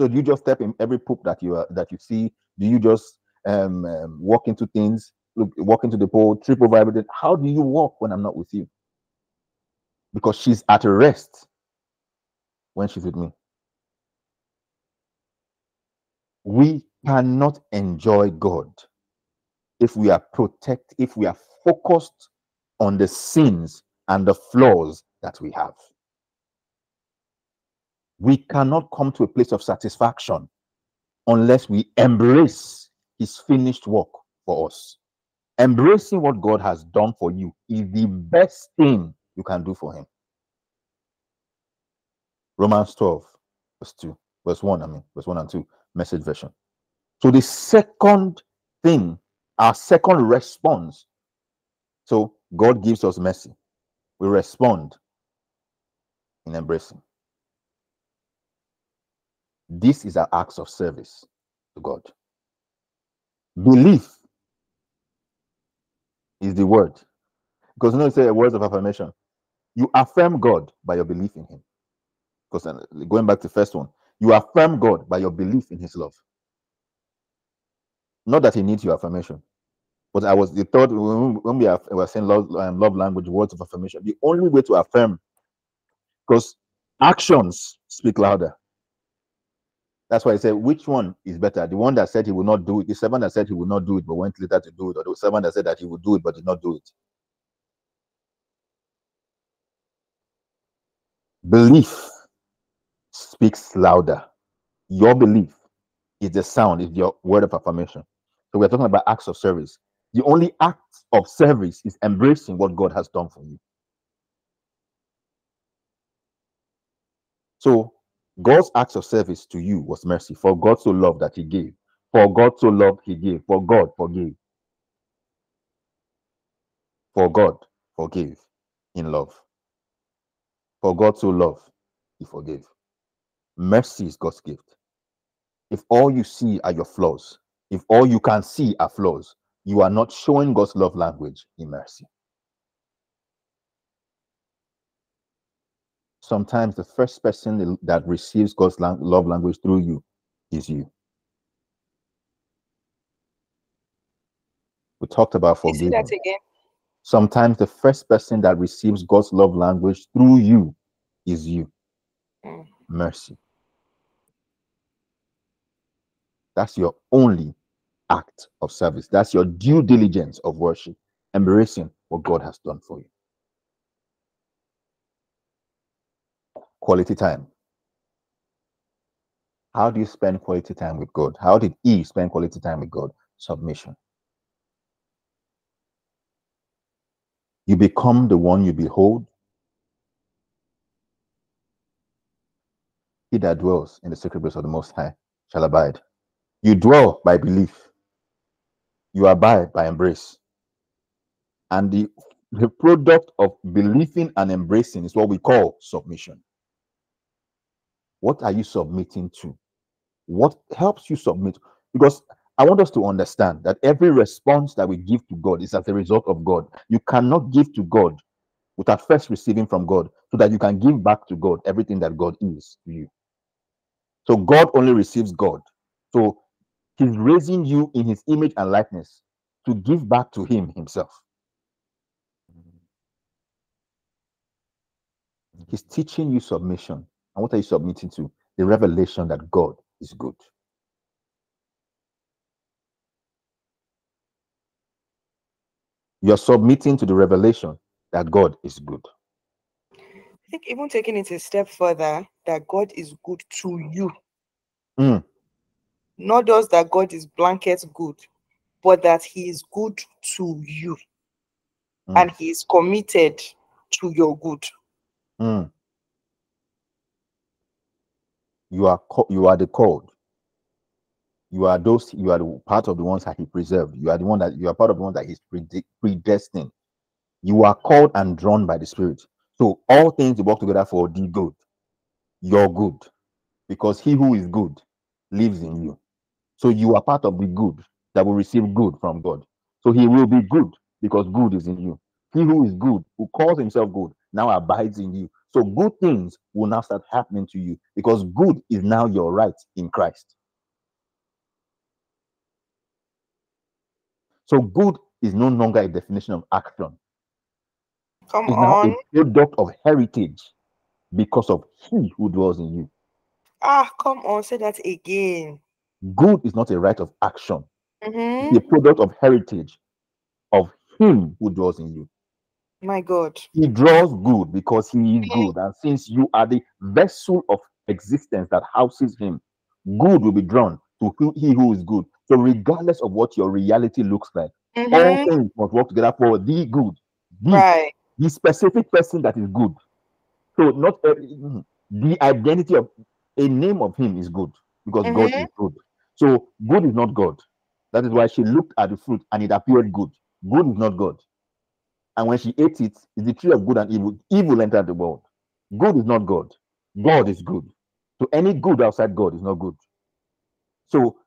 So do you just step in every poop that you are, that you see? Do you just um, um walk into things, look, walk into the pole, trip over? How do you walk when I'm not with you? Because she's at rest when she's with me. We cannot enjoy God if we are protect if we are focused on the sins and the flaws that we have. We cannot come to a place of satisfaction unless we embrace his finished work for us. Embracing what God has done for you is the best thing you can do for him. Romans 12, verse 2, verse 1, I mean, verse 1 and 2, message version. So the second thing, our second response, so God gives us mercy. We respond in embracing. This is our acts of service to God. Belief is the word. Because you know, it's a words of affirmation. You affirm God by your belief in Him. Because uh, going back to the first one, you affirm God by your belief in His love. Not that He needs your affirmation, but I was the third when we we were saying love, um, love language, words of affirmation. The only way to affirm, because actions speak louder. That's why I said, which one is better? The one that said he will not do it, the servant that said he will not do it but went later to do it, or the servant that said that he would do it but did not do it. Belief speaks louder. Your belief is the sound, is your word of affirmation. So we're talking about acts of service. The only act of service is embracing what God has done for you. So God's acts of service to you was mercy. For God so loved that he gave. For God so loved he gave. For God forgave. For God forgave in love. For God so loved, he forgave. Mercy is God's gift. If all you see are your flaws, if all you can see are flaws, you are not showing God's love language in mercy. Sometimes the first person that receives God's love language through you is you. We talked about forgiveness. Sometimes the first person that receives God's love language through you is you. Mm. Mercy. That's your only act of service. That's your due diligence of worship, embracing what God has done for you. Quality time. How do you spend quality time with God? How did Eve spend quality time with God? Submission. You become the one you behold. He that dwells in the secret place of the Most High shall abide. You dwell by belief. You abide by embrace. And the, the product of believing and embracing is what we call submission. What are you submitting to? What helps you submit? Because I want us to understand that every response that we give to God is as a result of God. You cannot give to God without first receiving from God so that you can give back to God everything that God is to you. So God only receives God. So he's raising you in his image and likeness to give back to him himself. He's teaching you submission. And what are you submitting to? The revelation that God is good. You're submitting to the revelation that God is good. I think even taking it a step further, that God is good to you. Mm. Not just that God is blanket good, but that He is good to you. Mm. And He is committed to your good. Mm. You are you are the called you are those you are the part of the ones that he preserved you are the one that you are part of the ones that he's predestined you are called and drawn by the spirit so all things work together for the good your good because he who is good lives in you so you are part of the good that will receive good from god so he will be good because good is in you he who is good who calls himself good now abides in you so good things will now start happening to you because good is now your right in christ So good is no longer a definition of action. Come it's on. now a product of heritage because of he who dwells in you. Ah, come on, say that again. Good is not a right of action. Mm-hmm. A product of heritage of him who dwells in you. My God. He draws good because he is good. And since you are the vessel of existence that houses him, good will be drawn to he who is good. So, regardless of what your reality looks like, mm-hmm. all things must work together for the good. The, right. the specific person that is good. So, not mm, the identity of a name of him is good because mm-hmm. God is good. So, good is not God. That is why she looked at the fruit and it appeared good. Good is not God. And when she ate it, it's the tree of good and evil. Evil entered the world. Good is not God. God is good. So any good outside God is not good. So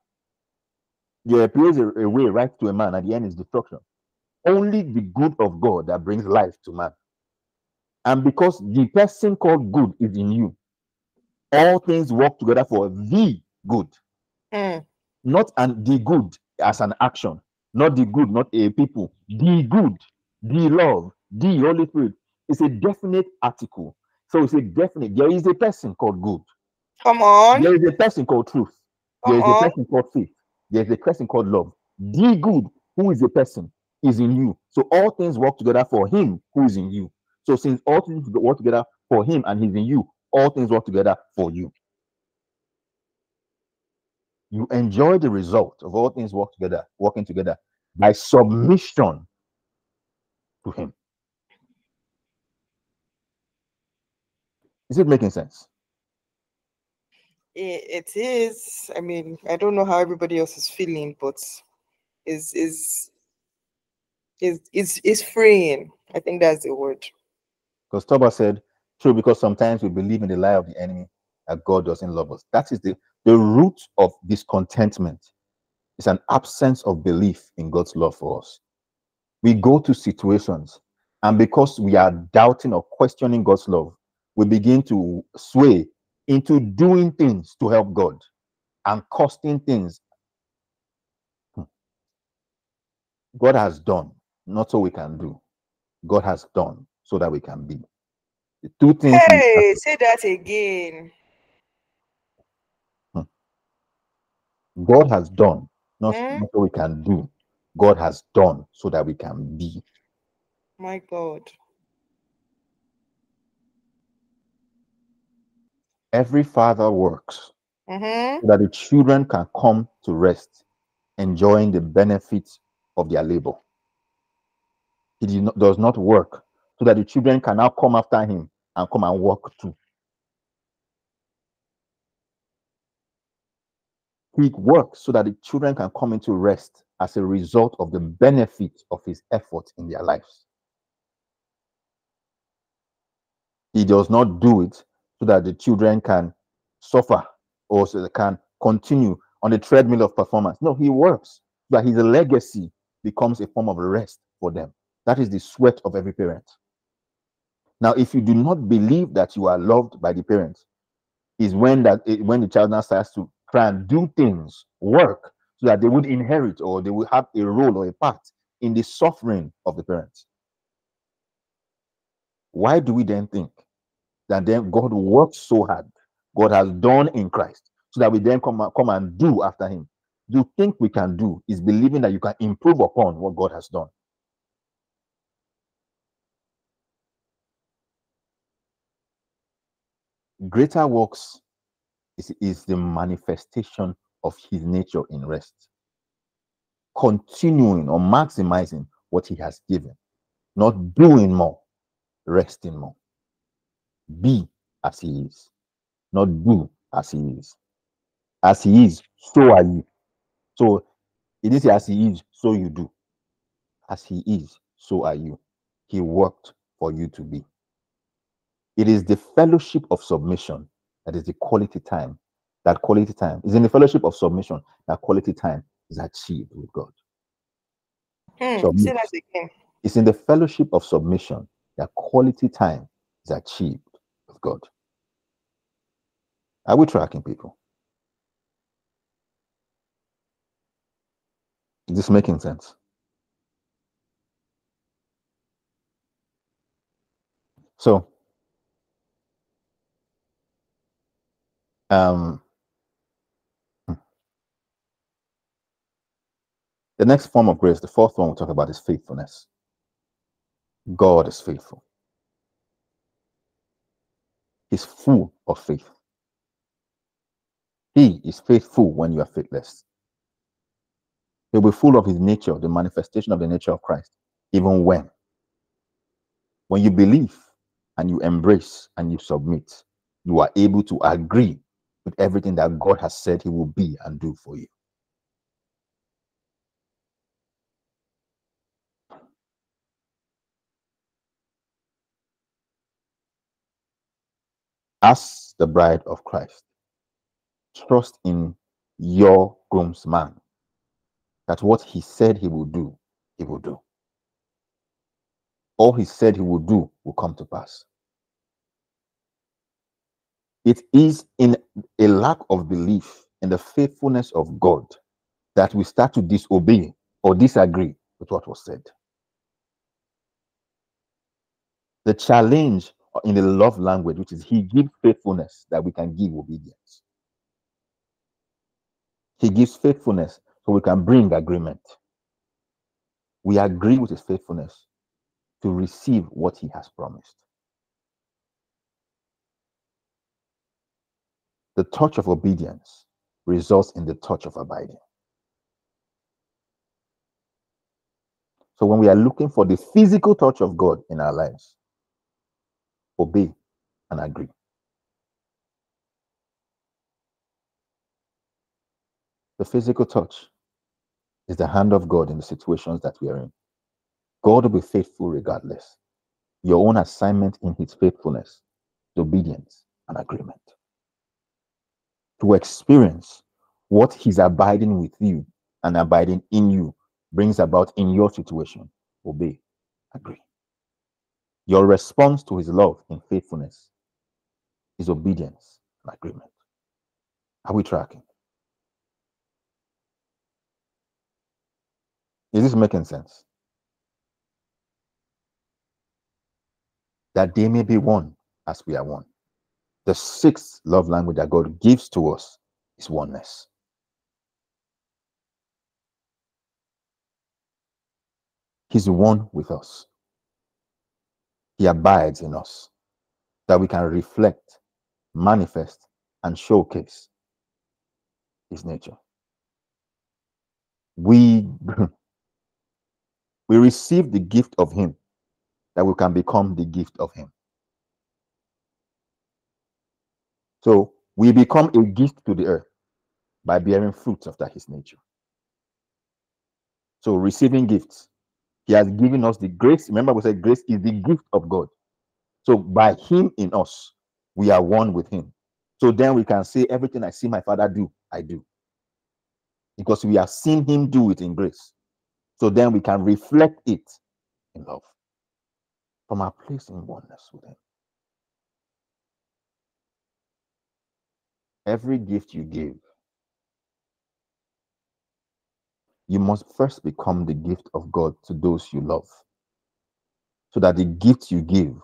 there appears a, a way right to a man, at the end is destruction. Only the good of God that brings life to man. And because the person called good is in you, all things work together for the good. Mm. Not an the good as an action, not the good, not a people. The good, the love, the Holy Spirit is a definite article. So it's a definite. There is a person called good. Come on. There is a person called truth. There is a person called faith. There is a person called love. The good, who is a person, is in you. So all things work together for him who is in you. So since all things work together for him and he's in you, all things work together for you. You enjoy the result of all things work together, working together by submission to him. Is it making sense? it is. I mean, I don't know how everybody else is feeling, but is is is is is freeing. I think that's the word. Because Toba said, true, because sometimes we believe in the lie of the enemy that God doesn't love us. That is the, the root of discontentment. is an absence of belief in God's love for us. We go to situations, and because we are doubting or questioning God's love, we begin to sway into doing things to help God and costing things. Hmm. God has done, not so we can do. God has done so that we can be. The two things. Hey, say that again. God has done, not, Hmm? not so we can do. God has done so that we can be. My God. Every father works Mm-hmm. so that the children can come to rest, enjoying the benefits of their labor. He not, does not work so that the children can now come after him and come and work too. He works so that the children can come into rest as a result of the benefit of his effort in their lives. He does not do it so that the children can suffer or so they can continue on the treadmill of performance. No, he works so that his legacy becomes a form of rest for them. That is the sweat of every parent. Now, if you do not believe that you are loved by the parents, is when that eh, when the child now starts to and do things, work, so that they would inherit or they will have a role or a part in the suffering of the parents. Why do we then think that then God works so hard, God has done in Christ, so that we then come come and do after Him? You think we can do is believing that you can improve upon what God has done. Greater works is, is the manifestation of His nature in rest, continuing or maximizing what He has given, not doing more, resting more. Be as He is, not do as He is. As He is, so are you. So it is as He is, so you do. As He is, so are you. He worked for you to be. It is the fellowship of submission that is the quality time. That quality time is in the fellowship of submission that quality time is achieved with God. Hmm, Submit. Say that again. It's in the fellowship of submission that quality time is achieved with God. Are we tracking people? Is this making sense? So, um, the next form of grace, the fourth one we'll talk about is faithfulness. God is faithful. He's full of faith. He is faithful when you are faithless. He'll be full of his nature, the manifestation of the nature of Christ, even when. When you believe and you embrace and you submit, you are able to agree with everything that God has said he will be and do for you. As the bride of Christ, trust in your groomsman that what he said he will do, he will do. All he said he will do will come to pass. It is in a lack of belief in the faithfulness of God that we start to disobey or disagree with what was said. The challenge in the love language, which is He gives faithfulness that we can give obedience. He gives faithfulness so we can bring agreement. We agree with His faithfulness to receive what He has promised. The touch of obedience results in the touch of abiding. So when we are looking for the physical touch of God in our lives, obey and agree. The physical touch is the hand of God in the situations that we are in. God will be faithful regardless. Your own assignment in His faithfulness obedience and agreement. To experience what He's abiding with you and abiding in you brings about in your situation. Obey, agree. Your response to his love in faithfulness is obedience and agreement. Are we tracking? Is this making sense? That they may be one as we are one. The sixth love language that God gives to us is oneness. He's one with us. He abides in us that we can reflect, manifest, and showcase his nature. We we receive the gift of him that we can become the gift of him. So we become a gift to the earth by bearing fruits after his nature. So receiving gifts, he has given us the grace. Remember, we said grace is the gift of God. So by him in us, we are one with him. So then we can say, everything I see my father do, I do. Because we have seen him do it in grace. So then we can reflect it in love from our place in oneness with him. Every gift you give, you must first become the gift of God to those you love. So that the gift you give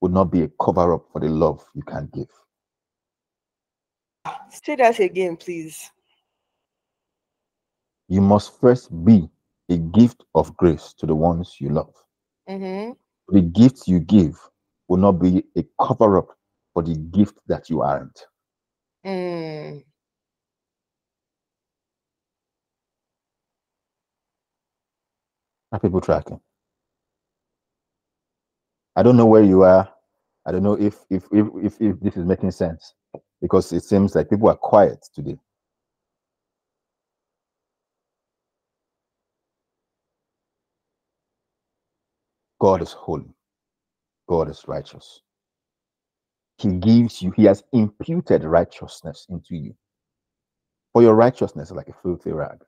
would not be a cover up for the love you can't give. Say that again, please. You must first be a gift of grace to the ones you love. Mm-hmm. The gift you give will not be a cover up for the gift that you aren't. Mm. Are people tracking? I don't know where you are. I don't know if if if if, if this is making sense because it seems like people are quiet today. God is holy. God is righteous. He gives you, He has imputed righteousness into you. For your righteousness is like a filthy rag.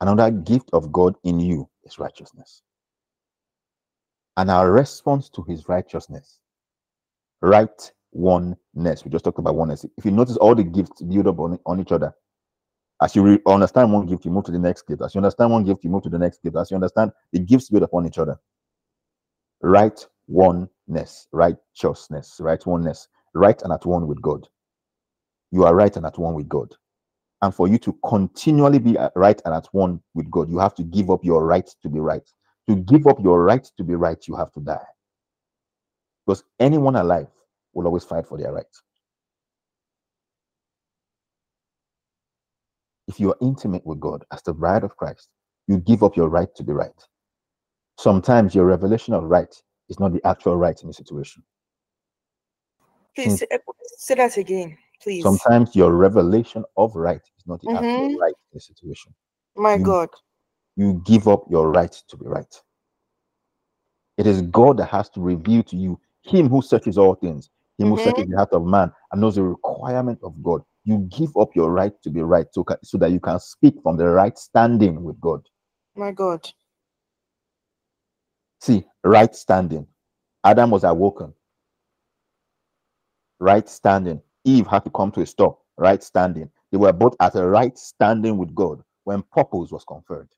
Another gift of God in you is righteousness. And our response to His righteousness, right oneness. We just talked about oneness. If you notice, all the gifts build up on, on each other. As you re- understand one gift, you move to the next gift. As you understand one gift, you move to the next gift. As you understand, the gifts build upon each other right righteousness, right oneness, right and at one with God. You are right and at one with God. And for you to continually be right and at one with God, you have to give up your right to be right. To give up your right to be right, you have to die. Because anyone alive will always fight for their right. If you are intimate with God as the bride of Christ, you give up your right to be right. Sometimes your revelation of right is not the actual right in the situation. Please say, say that again, please. Sometimes your revelation of right is not the actual Mhm. right in the situation. My you- God. You give up your right to be right. It is God that has to reveal to you Him who searches all things, Him who Mhm. searches the heart of man and knows the requirement of God. You give up your right to be right so, so that you can speak from the right standing with God. My God. See, right standing. Adam was awoken. Right standing. Eve had to come to a stop. Right standing. They were both at a right standing with God when purpose was conferred.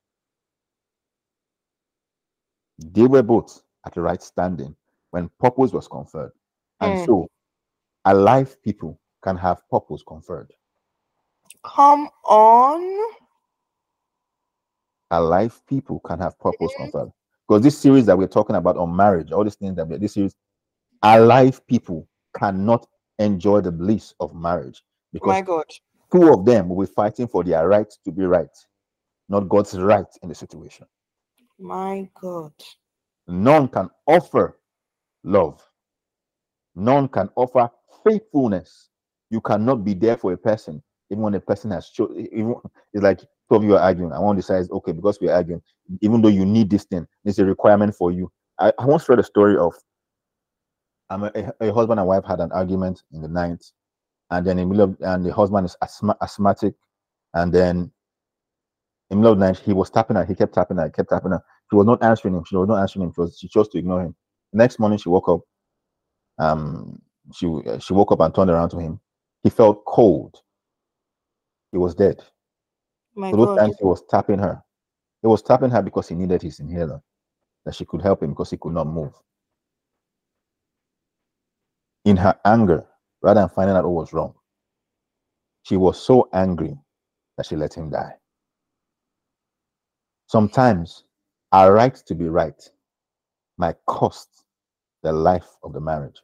They were both at a right standing when purpose was conferred. And Mm. so, alive people can have purpose conferred. Come on. Alive people can have purpose conferred. Because this series that we're talking about on marriage, all these things that we this series, alive people cannot enjoy the bliss of marriage because My God. two of them will be fighting for their right to be right, not God's right in the situation. My God. None can offer love. None can offer faithfulness. You cannot be there for a person, even when a person has chosen. It's like two of you are arguing. I want to decide, okay, because we're arguing, even though you need this thing, it's a requirement for you. I, I once read a story of um, a, a husband and wife had an argument in the night, and then in the middle of, and the husband is asthma, asthmatic, and then In the middle of the night, he was tapping her. He kept tapping her. Kept tapping her. She was not answering him. She was not answering him. She, was, she chose to ignore him. next morning, she woke up. Um, she she woke up and turned around to him. He felt cold. He was dead. My So those God. times he was tapping her. He was tapping her because he needed his inhaler, that she could help him because he could not move. In her anger, rather than finding out what was wrong, she was so angry that she let him die. Sometimes our right to be right might cost the life of the marriage.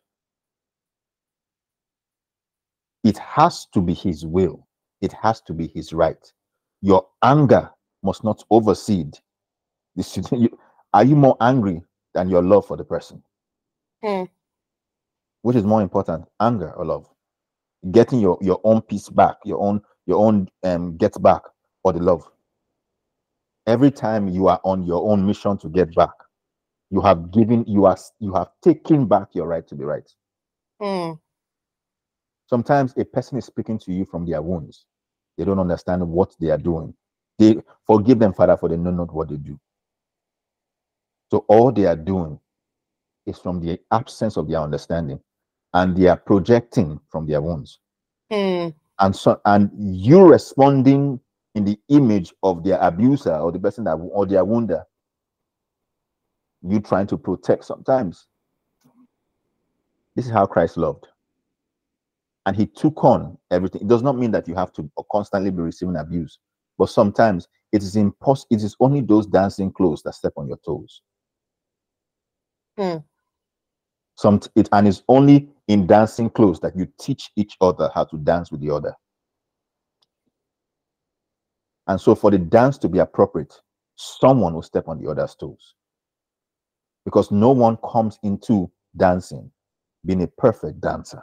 It has to be his will, it has to be his right. Your anger must not overseed the Are you more angry than your love for the person? Hmm. Which is more important, anger or love? Getting your, your own peace back, your own your own um get back, or the love. Every time you are on your own mission to get back, you have given you are you have taken back your right to be right. Hmm. Sometimes a person is speaking to you from their wounds. They don't understand what they are doing. They forgive them, Father, for they know not what they do. So all they are doing is from the absence of their understanding, and they are projecting from their wounds. Hmm. And so, and you responding in the image of their abuser or the person that or their wounder. You trying to protect sometimes. This is how Christ loved. And he took on everything. It does not mean that you have to constantly be receiving abuse, but sometimes it is impossible. It is only those dancing clothes that step on your toes. Hmm. Some it and it's only in dancing clothes that you teach each other how to dance with the other. And so, for the dance to be appropriate, someone will step on the other's toes. Because no one comes into dancing being a perfect dancer.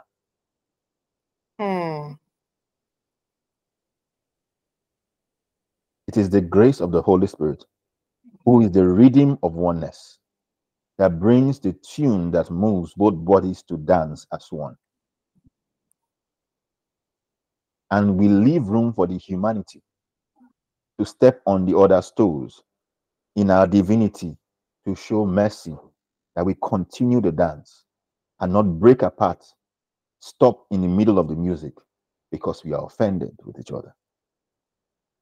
Hmm. It is the grace of the Holy Spirit, who is the rhythm of oneness, that brings the tune that moves both bodies to dance as one. And we leave room for the humanity to step on the other's toes in our divinity to show mercy that we continue the dance and not break apart, stop in the middle of the music because we are offended with each other.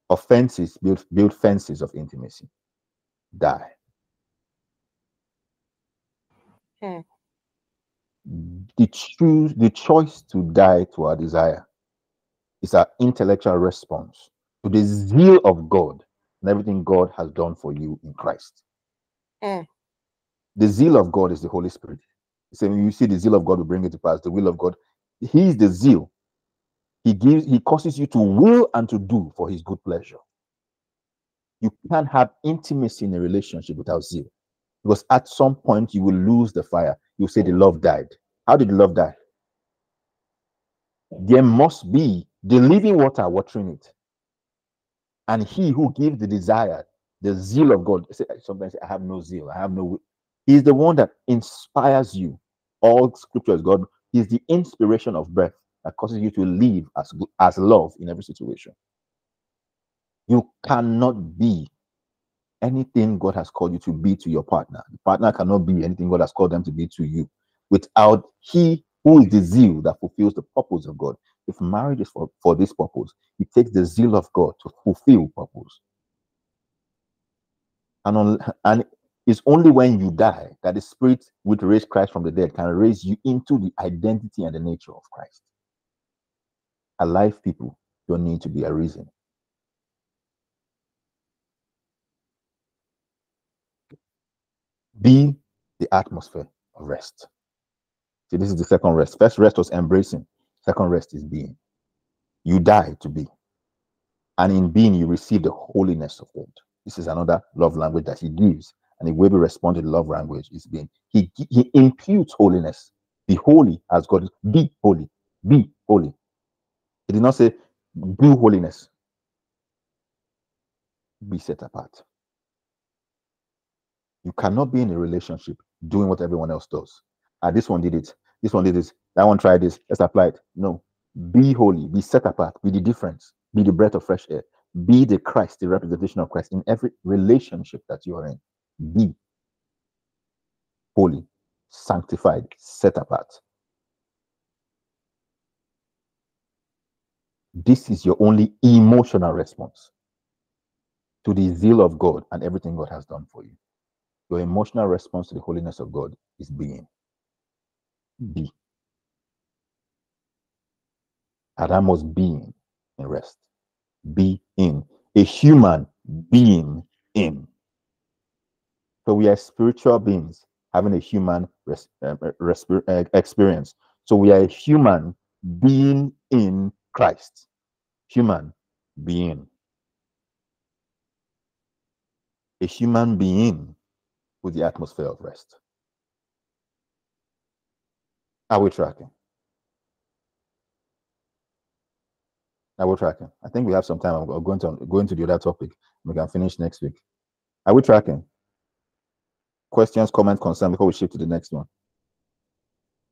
Offenses build, build fences of intimacy. Die. Hmm. The choose the choice to die to our desire is our intellectual response to the zeal of God and everything God has done for you in Christ. Hmm. The zeal of God is the Holy Spirit. When you see the zeal of God will bring it to pass, the will of God, He is the zeal. He gives, He causes you to will and to do for His good pleasure. You can't have intimacy in a relationship without zeal. Because at some point you will lose the fire. You say the love died. How did the love die? There must be the living water watering it. And he who gives the desire, the zeal of God. Sometimes I have no zeal, I have no wi-" He's the one that inspires you. All scripture is God. He's the inspiration of breath that causes you to live as, as love in every situation. You cannot be anything God has called you to be to your partner. The partner cannot be anything God has called them to be to you without He who is the zeal that fulfills the purpose of God. If marriage is for, for this purpose, it takes the zeal of God to fulfill purpose. And, on, and it's only when you die that the Spirit, which raised Christ from the dead, can raise you into the identity and the nature of Christ. Alive people don't need to be a reason. Be the atmosphere of rest. See, this is the second rest. First rest was embracing, second rest is being. You die to be. And in being, you receive the holiness of God. This is another love language that he gives. And the way we respond to the love language is being. He, he imputes holiness. Be holy as God is. Be holy. Be holy. He did not say, do holiness. Be set apart. You cannot be in a relationship doing what everyone else does. Ah, this one did it. This one did this. That one tried this. Let's apply it. No. Be holy. Be set apart. Be the difference. Be the breath of fresh air. Be the Christ, the representation of Christ in every relationship that you are in. Be holy, sanctified, set apart. This is your only emotional response to the zeal of God and everything God has done for you. Your emotional response to the holiness of God is being. Be. Adam was being in rest. Be in. A human being in. So we are spiritual beings having a human res, uh, uh, experience. So we are a human being in Christ. Human being. A human being with the atmosphere of rest. Are we tracking? Are we tracking? I think we have some time. I'm going to go into the other topic. We can finish next week. Are we tracking? Questions, comments, concerns before we shift to the next one.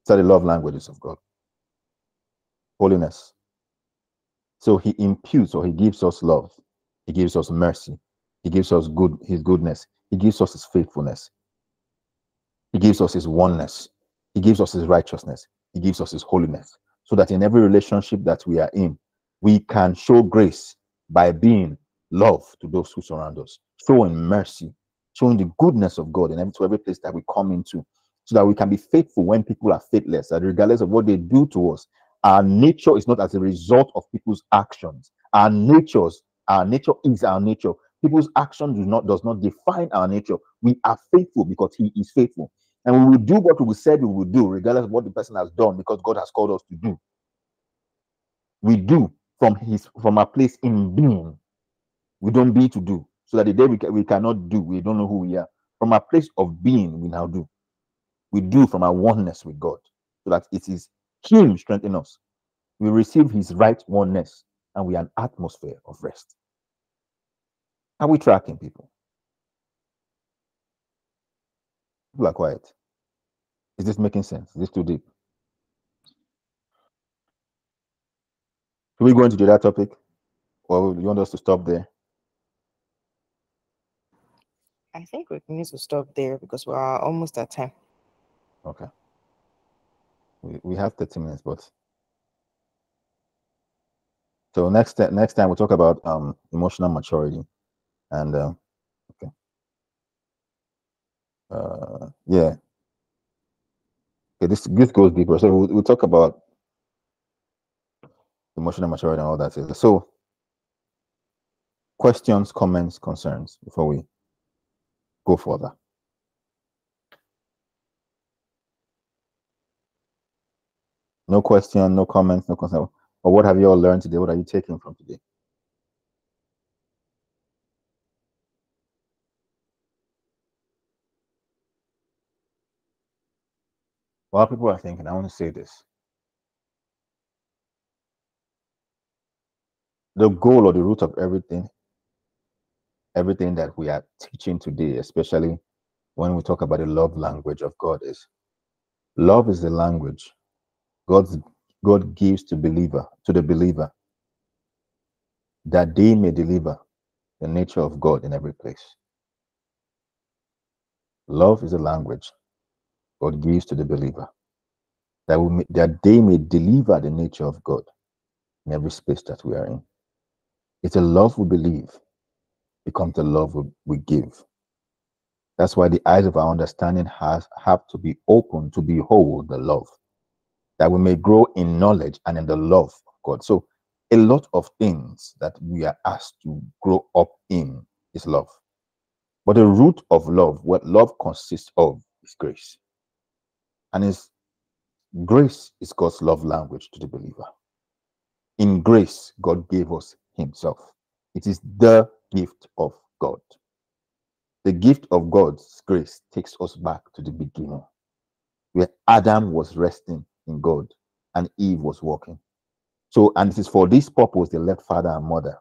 Study love languages of God. Holiness. So he imputes or he gives us love. He gives us mercy. He gives us good his goodness. He gives us his faithfulness. He gives us his oneness. He gives us his righteousness. He gives us his holiness. So that in every relationship that we are in, we can show grace by being love to those who surround us, showing mercy, showing the goodness of God in every, to every place that we come into, so that we can be faithful when people are faithless, that regardless of what they do to us, our nature is not as a result of people's actions. Our natures, our nature is our nature. People's action do not does not define our nature. We are faithful because He is faithful, and we will do what we said we will do, regardless of what the person has done, because God has called us to do. We do from His from a place in being. We don't be to do, so that the day we, we cannot do, we don't know who we are. From a place of being, we now do. We do from our oneness with God, so that it is Him strengthening us. We receive His right oneness, and we are an atmosphere of rest. Are we tracking people? People are quiet. Is this making sense? Is this too deep? Should we go into the other topic? Or you want us to stop there? I think we need to stop there because we're almost at time. Okay. We, we have 30 minutes, but so next next time we'll talk about um emotional maturity and uh, okay uh yeah okay this this goes deeper so we'll, we'll talk about emotional maturity and all that so questions comments concerns before we go further no question no comments no concern. But what have you all learned today? What are you taking from today? While people are thinking, I want to say this. The goal or the root of everything, everything that we are teaching today, especially when we talk about the love language of God, is love is the language God's God gives to believer to the believer that they may deliver the nature of God in every place. Love is a language God gives to the believer, that, we that they may deliver the nature of God in every space that we are in. It's a love we believe becomes the love we, we give. That's why the eyes of our understanding has have to be open to behold the love, that we may grow in knowledge and in the love of God. So, a lot of things that we are asked to grow up in is love. But the root of love, what love consists of, is grace. And is grace is God's love language to the believer. In grace, God gave us Himself. It is the gift of God. The gift of God's grace takes us back to the beginning, where Adam was resting in God and Eve was walking. So, and it is for this purpose they left father and mother.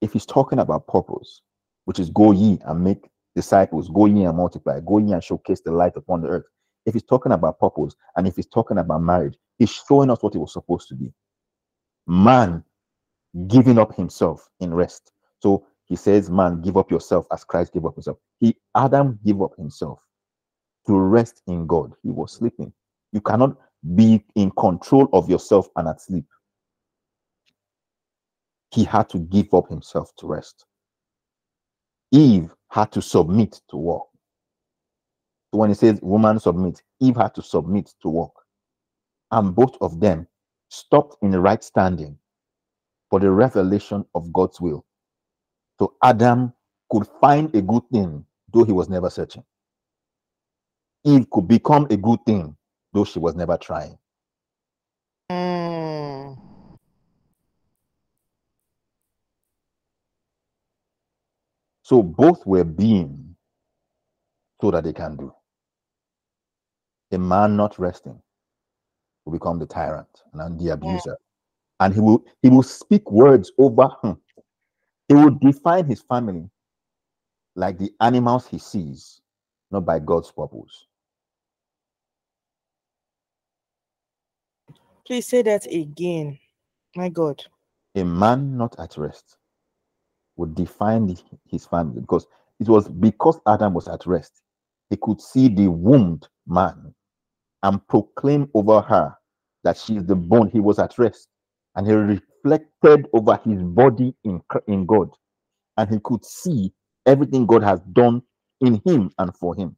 If he's talking about purpose, which is go ye and make disciples, go ye and multiply, go ye and showcase the light upon the earth, if he's talking about purpose and if he's talking about marriage, he's showing us what it was supposed to be. Man giving up himself in rest. So he says, Man, give up yourself as Christ gave up himself. He Adam gave up himself to rest in God. He was sleeping. You cannot be in control of yourself and at sleep. He had to give up himself to rest. Eve had to submit to work. So when he says woman submit, Eve had to submit to work. And both of them stopped in the right standing for the revelation of God's will. So Adam could find a good thing, though he was never searching. Eve could become a good thing, though she was never trying. Mm. So both were being so that they can do. A man not resting will become the tyrant and the abuser. And he will he will speak words over him. He will define his family like the animals he sees, not by God's purpose. Please say that again. My God. A man not at rest would define his family because it was because Adam was at rest, he could see the wombed man and proclaim over her that she is the bone. He was at rest and he reflected over his body in, in God and he could see everything God has done in him and for him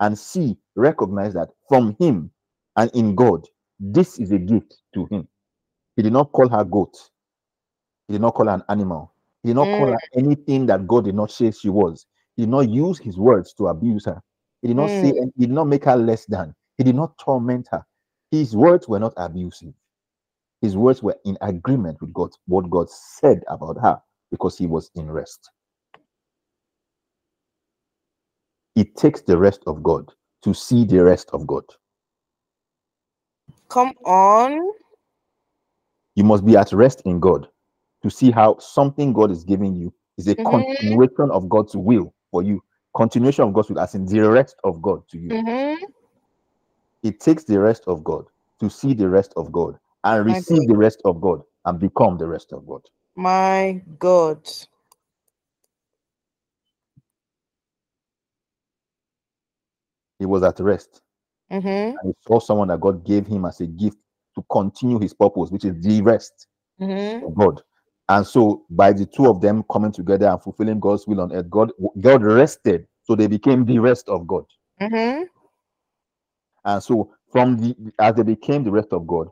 and see, recognize that from him and in God, this is a gift to him. He did not call her goat, he did not call her an animal, he did not call Mm. her anything that God did not say she was. He did not use his words to abuse her. He did not say, Mm. and he did not make her less than. He did not torment her. His words were not abusive. His words were in agreement with God, what God said about her, because he was in rest. It takes the rest of God to see the rest of God. Come on. You must be at rest in God to see how something God is giving you is a Mhm. continuation of God's will for you. Continuation of God's will, as in the rest of God to you. Mm-hmm. It takes the rest of God to see the rest of God and receive the rest of God and become the rest of God. My God. He was at rest Mm-hmm. and he saw someone that God gave him as a gift to continue his purpose, which is the rest Mm-hmm. of God. And so, by the two of them coming together and fulfilling God's will on earth, God God rested, so they became the rest of God. Mm-hmm. And so, from the as they became the rest of God,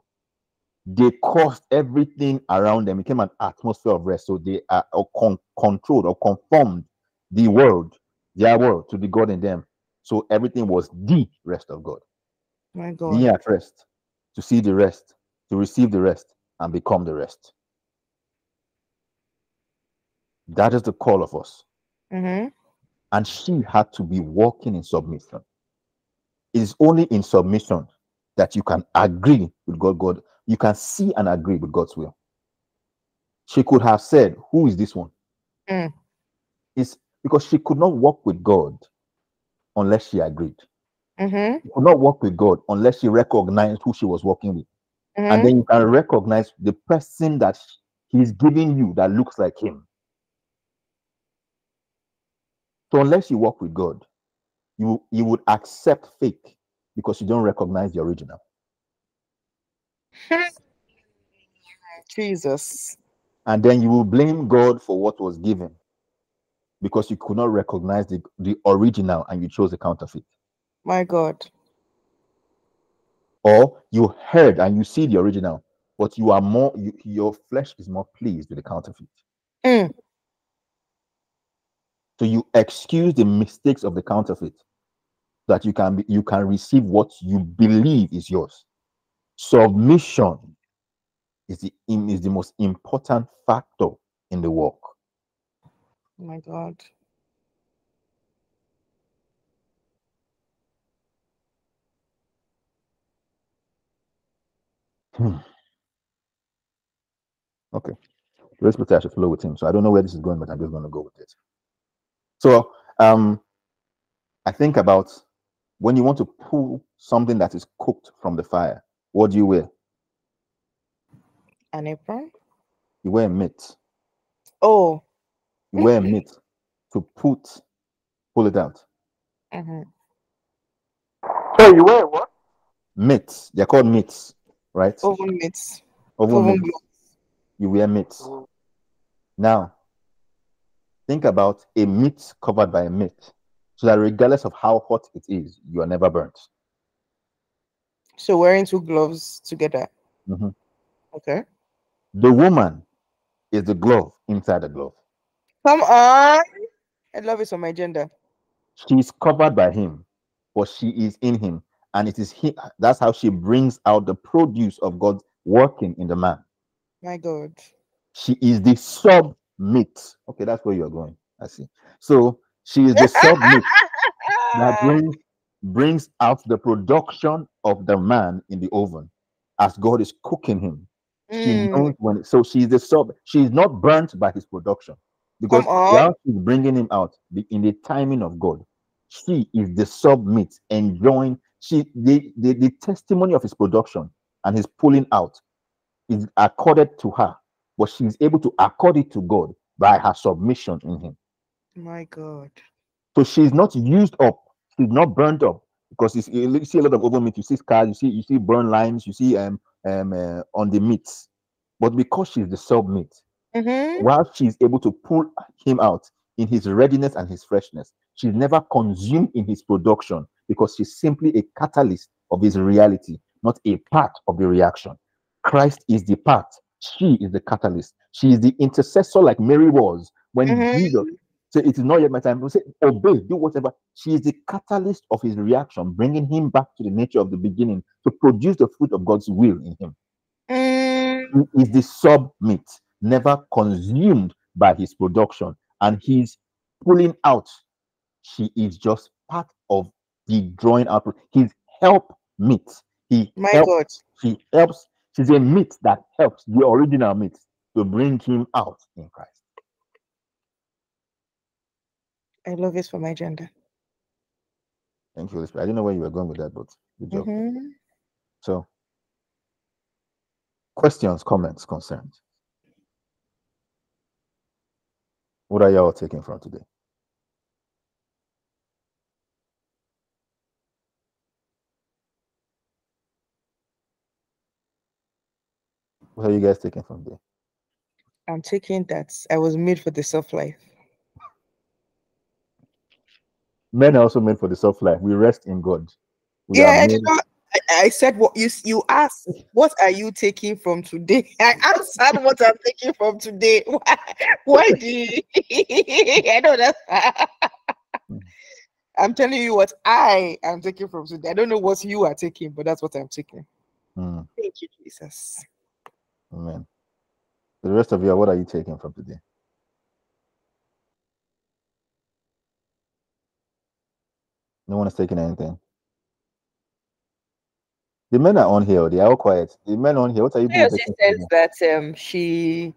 they caused everything around them became an atmosphere of rest. So they are or con- controlled or conformed the world, their world, to the God in them. So everything was the rest of God. My Being God. at rest, to see the rest, to receive the rest, and become the rest. That is the call of us. Mm-hmm. And she had to be walking in submission. It is only in submission that you can agree with God. God, you can see and agree with God's will. She could have said, Who is this one? Mm. It's because she could not walk with God unless she agreed. Mm-hmm. She could not walk with God unless she recognized who she was working with. Mm-hmm. And then you can recognize the person that he's giving you that looks like him. So unless you walk with God, you you would accept fake because you don't recognize the original. Jesus. And then you will blame God for what was given because you could not recognize the, the original and you chose a counterfeit. My God. Or you heard and you see the original, but you are more you, your flesh is more pleased with the counterfeit. Mm. So you excuse the mistakes of the counterfeit that you can be, you can receive what you believe is yours. Submission is the is the most important factor in the walk. My God. Hmm. Okay. Holy Spirit I should flow with him. So I don't know where this is going, but I'm just going to go with it. So um I think about when you want to pull something that is cooked from the fire, what do you wear? An apron? You wear meat. Oh. You wear meat to put, pull it out. mhm. So you wear what? Mitts. They're called mitts, right? Oven mitts. Oven Oven meat. gloves. You wear mitts. Mm. Now, think about a mitt covered by a mitt, so that regardless of how hot it is, you are never burnt. So wearing two gloves together. Mhm. Okay. The woman is the glove inside the glove. Come on. I love it on my gender. She is covered by him, but she is in him, and it is he. That's how she brings out the produce of God working in the man. My God. She is the sub meat. Okay, that's where you are going. I see. So she is the sub meat that brings brings out the production of the man in the oven as God is cooking him. She Mm, knows when so she's the sub, she's not burnt by his production because while she's bringing him out the, in the timing of God, she is the sub meat enjoying she the, the the testimony of his production and his pulling out is accorded to her, but she's able to accord it to God by her submission in him. my God. So she's not used up, she's not burned up because you see a lot of oven meat, you see scars, you see you see burn lines, you see um um uh, on the meats, but because she's the sub meat, Mhm. while she's able to pull him out in his readiness and his freshness, she's never consumed in his production because she's simply a catalyst of his reality, not a part of the reaction. Christ is the part, she is the catalyst, she is the intercessor, like Mary was when Mhm. Jesus said, It is not yet my time. He say, Obey, do whatever. She is the catalyst of his reaction, bringing him back to the nature of the beginning to produce the fruit of God's will in him Mm, he is the sub meat, never consumed by his production, and he's pulling out. She is just part of the drawing out. He's help meat. He my helps. God. She helps. She's a meat that helps the original meat to bring him out in Christ. I love it for my gender. Thank you, Holy Spirit. I didn't know where you were going with that, but good job. Mhm. So, questions, comments, concerns. What are y'all taking from today? What are you guys taking from today? I'm taking that I was made for the soft life. Men are also made for the soft life. We rest in God. We yeah, did not, I, I said what you you asked. What are you taking from today? I answered what I'm taking from today. Why, why do you, I know that. I'm telling you what I am taking from today. I don't know what you are taking, but that's what I'm taking. Hmm, Thank you, Jesus. amen. The rest of you, what are you taking from today? No one is taking anything. The men are on here. They are all quiet. The men on here. What are you doing? Teosi says that um she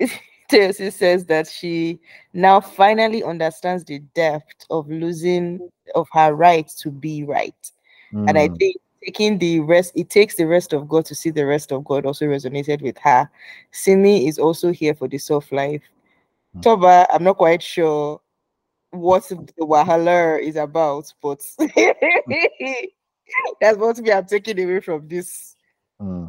Teosi says that she now finally understands the depth of losing of her right to be right. here? And I Hmm, think taking the rest, it takes the rest of God to see the rest of God also resonated with her. Simi is also here for the soft life. Hmm. Toba, I'm not quite sure what the Wahala is about, but that's what we are taking away from this. hmm.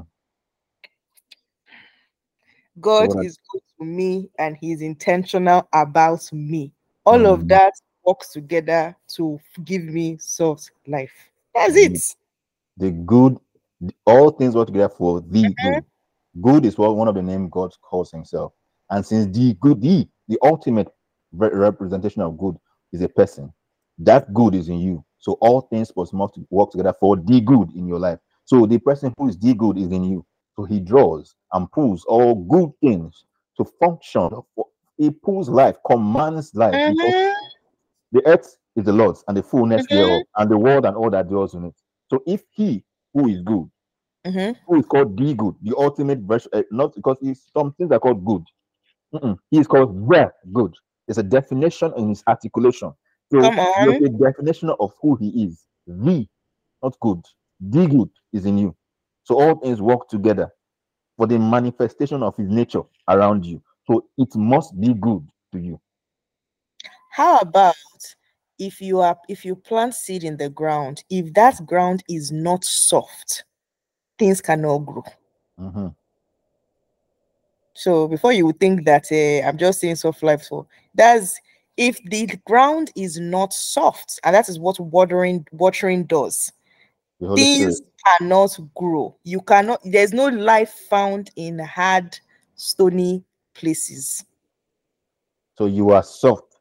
God what is good to me and he's intentional about me. All Mm. of that works together to give me soft life. That's Mm. it. the good, all things work together for the Mm-hmm. good. Good is what one of the name God calls himself. And since the good, the, the ultimate representation of good is a person, that good is in you. So all things must work together for the good in your life. So the person who is the good is in you. So he draws and pulls all good things to function. He pulls life, commands life. because Mhm. the earth is the Lord's and the fullness Mhm. thereof, and the world and all that dwells in it. So if he who is good, Mhm. who is called the good, the ultimate version, uh, not because he's some things are called good. Mm-mm. He is called the good. There's a definition in his articulation. So Come there's on. a definition of who he is. The, not good. The good is in you. So all things work together for the manifestation of his nature around you. So it must be good to you. How about if you are if you plant seed in the ground, if that ground is not soft, things cannot grow. Mm-hmm. So before you think that uh, I'm just saying soft life, so that's if the ground is not soft, and that is what watering watering does. Things Spirit. cannot grow. You cannot. There's no life found in hard, stony places So you are soft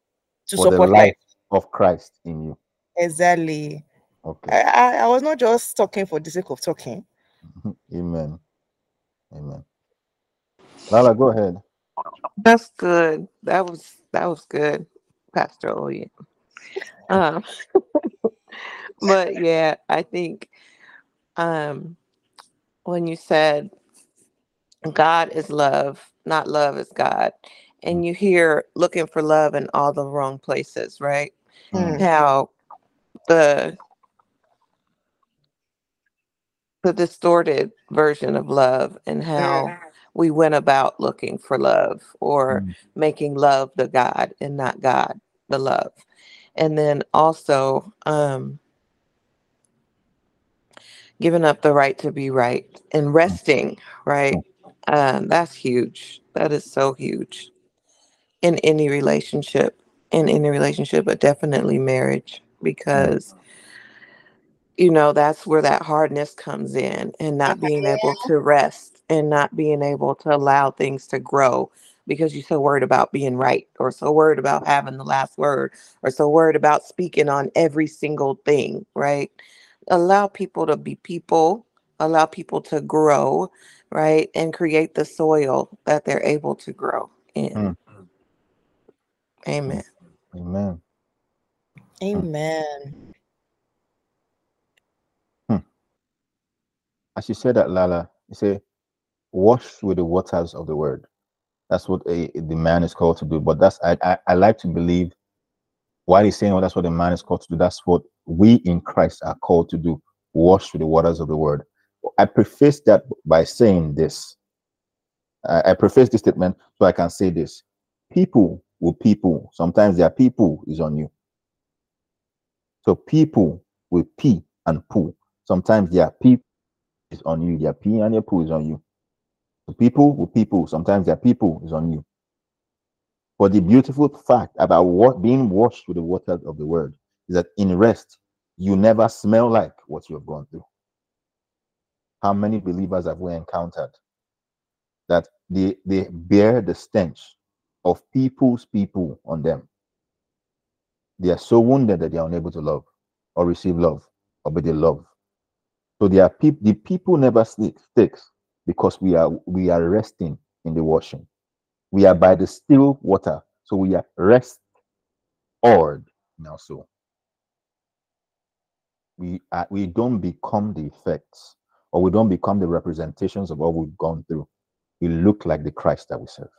to for the support life life. of Christ in you. Exactly. I, Okay. I, I was not just talking for the sake of talking. Amen. Amen. Lala, go ahead. That's good. That was that was good, Pastor Oye. Um, but yeah, I think um, when you said God is love, not love is God, and you hear looking for love in all the wrong places, right? Mm. How the the distorted version of love and how we went about looking for love or Mm. making love the God and not God the love. And then also um giving up the right to be right and resting, right? Um, that's huge. That is so huge in any relationship, in any relationship, but definitely marriage, because you know that's where that hardness comes in and not being able to rest and not being able to allow things to grow because you're so worried about being right or so worried about having the last word or so worried about speaking on every single thing right allow people to be people allow people to grow right and create the soil that they're able to grow in Mm. amen Amen. Amen. As you said that, Lala, you say, wash with the waters of the word. That's what a, the man is called to do. But that's I, I, I like to believe while he's saying, oh, that's what the man is called to do. That's what we in Christ are called to do. Wash with the waters of the word. I preface that by saying this. I, I preface this statement so I can say this. People will people. Sometimes their people is on you. So people will pee and poo. Sometimes their people is on you. Their pee and their poo is on you. So people with people. Sometimes their people is on you. But the beautiful fact about what being washed with the waters of the word is that in rest, you never smell like what you have gone through. How many believers have we encountered that they, they bear the stench of people's people on them? They are so wounded that they are unable to love or receive love or be the love. So they are peop- the people never sticks because we are we are resting in the washing. We are by the still water, so we are rest in our soul. We are, we don't become the effects or we don't become the representations of what we've gone through. We look like the Christ that we serve.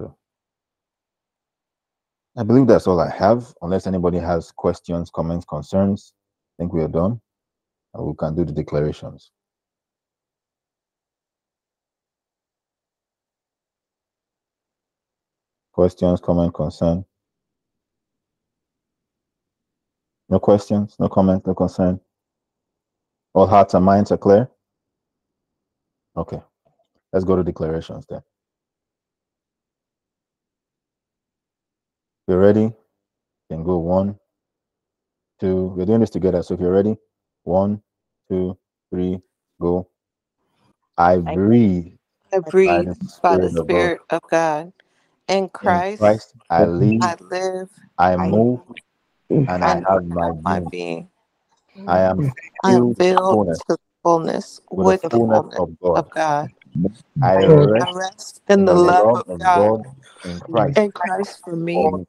So, I believe that's all I have, unless anybody has questions, comments, concerns. I think we are done. We can do the declarations. Questions, comment, concern? No questions, no comment, no concern. All hearts and minds are clear? Okay. Let's go to declarations then. You're ready? You can go one, two. We're doing this together. So if you're ready, one, two, three, go. I breathe I by breathe the by the Spirit of God. Of God. In In Christ, Christ, I live, I live, I I move, and I and have my my being. being. I am I am filled with filled fullness, to the fullness with with the the fullness fullness of God. of God. I I rest rest in in the the love love of of God God in Christ. in Christ for me. for me.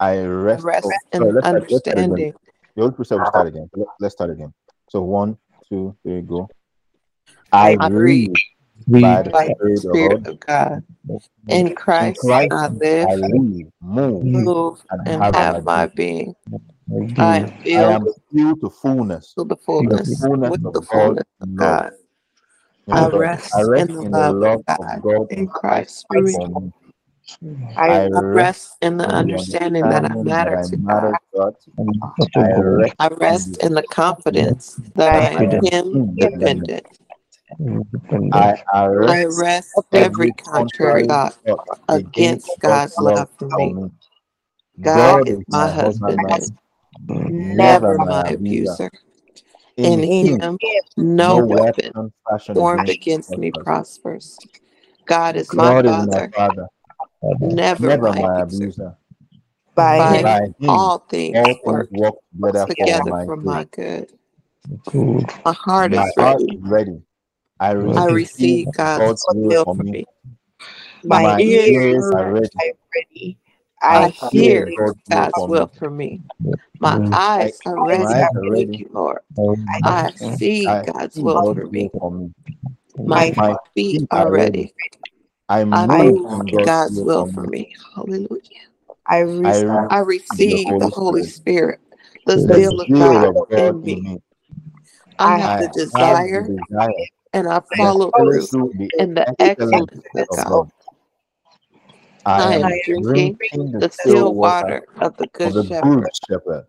I I rest. rest Oh, in sorry, let's start, let's start again. understanding. The old precepts will start again. Let- Let's start again. So one, two, three, go. I I breathe breathe by the by the Spirit of Spirit God. of God. In In Christ, Christ, I I live, live, move, move, and and have my have my being. being. I am I am filled to fullness. to the The fullness fullness with the fullness of love. God. I rest I rest in the in love the love of God God in Christ. Jesus. For me. I I I rest rest in the understanding that I matter to God. I rest in the confidence that I I am am Him dependent. I I arrest rest every every contrary contrary thought thought against God's love for me. me. God is my my husbandman, husbandman, never never my my abuser. abuser. In In him, Him, no no weapon weapon formed against against me prospers. prospers. God is my God is my Father, father, never never my my abuser. abuser. by By him By Him, mm. him, all things all things work work together for together my for good. my good. My heart My is heart ready. is ready. I I receive receive God's God's will will for for me. me. my My ears ears are are ready. ready. I I hear hear God's will for will me. for me. My My eyes are ready. eyes are Thank ready. you, Lord. I I see I God's see will for me. for me. My My feet feet are are ready. Ready. I I move move in in God's God's will will for for me. me. Hallelujah. I I receive receive I the receive the Holy Holy Spirit, Spirit, the the zeal of God of God in in me. me. I I have I the have desire the desire and I follow follow through through in the excellence excellence of of God. God. I I am am drinking drinking the the still still water water of the of Good the Good Shepherd. Shepherd.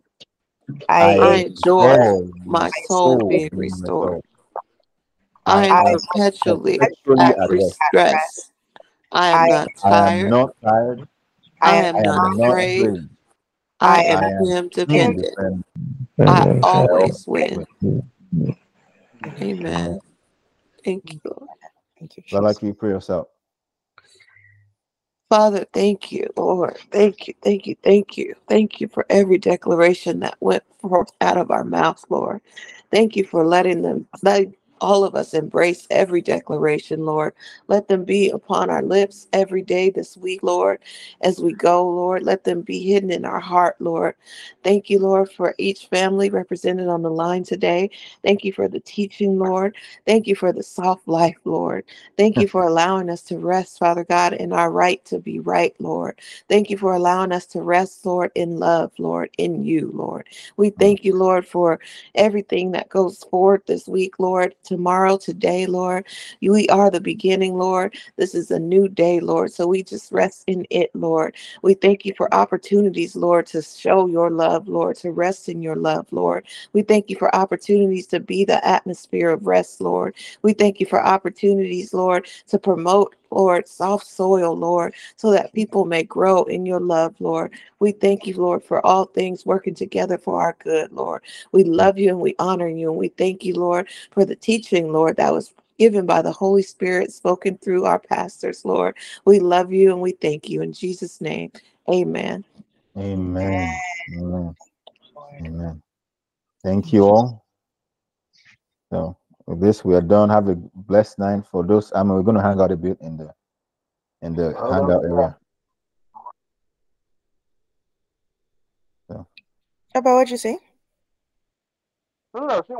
I I I enjoy enjoy my my soul soul being being restored. restored. I I am am perpetually perpetually at at rest. rest. I am I not I am tired. not tired. I I am I am not not afraid. afraid. I I am I am Him dependent. independent. I I always always win. win. Amen. Thank you, thank you, But like you pray yourself. Father, thank you, Lord. Thank you, thank you, thank you. Thank you for every declaration that went forth out of our mouth, Lord. Thank you for letting them, letting all of us embrace every declaration, Lord. Let them be upon our lips every day this week, Lord, as we go, Lord. Let them be hidden in our heart, Lord. Thank you, Lord, for each family represented on the line today. Thank you for the teaching, Lord. Thank you for the soft life, Lord. Thank you for allowing us to rest, Father God, in our right to be right, Lord. Thank you for allowing us to rest, Lord, in love, Lord, in you, Lord. We thank you, Lord, for everything that goes forward this week, Lord, tomorrow, today, Lord. We are the beginning, Lord. This is a new day, Lord. So we just rest in it, Lord. We thank you for opportunities, Lord, to show your love, Lord, to rest in your love, Lord. We thank you for opportunities to be the atmosphere of rest, Lord. We thank you for opportunities, Lord, to promote, Lord, soft soil, Lord, so that people may grow in your love, Lord. We thank you, Lord, for all things working together for our good, Lord. We love you and we honor you. And we thank you, Lord, for the teaching, Lord, that was given by the Holy Spirit, spoken through our pastors, Lord. We love you and we thank you. In Jesus' name, amen. Amen. Amen. Amen. Thank you all. So with this, we are done. Have a blessed night for those. I mean, we're going to hang out a bit in the in the hangout area. About what you say? No, no, no,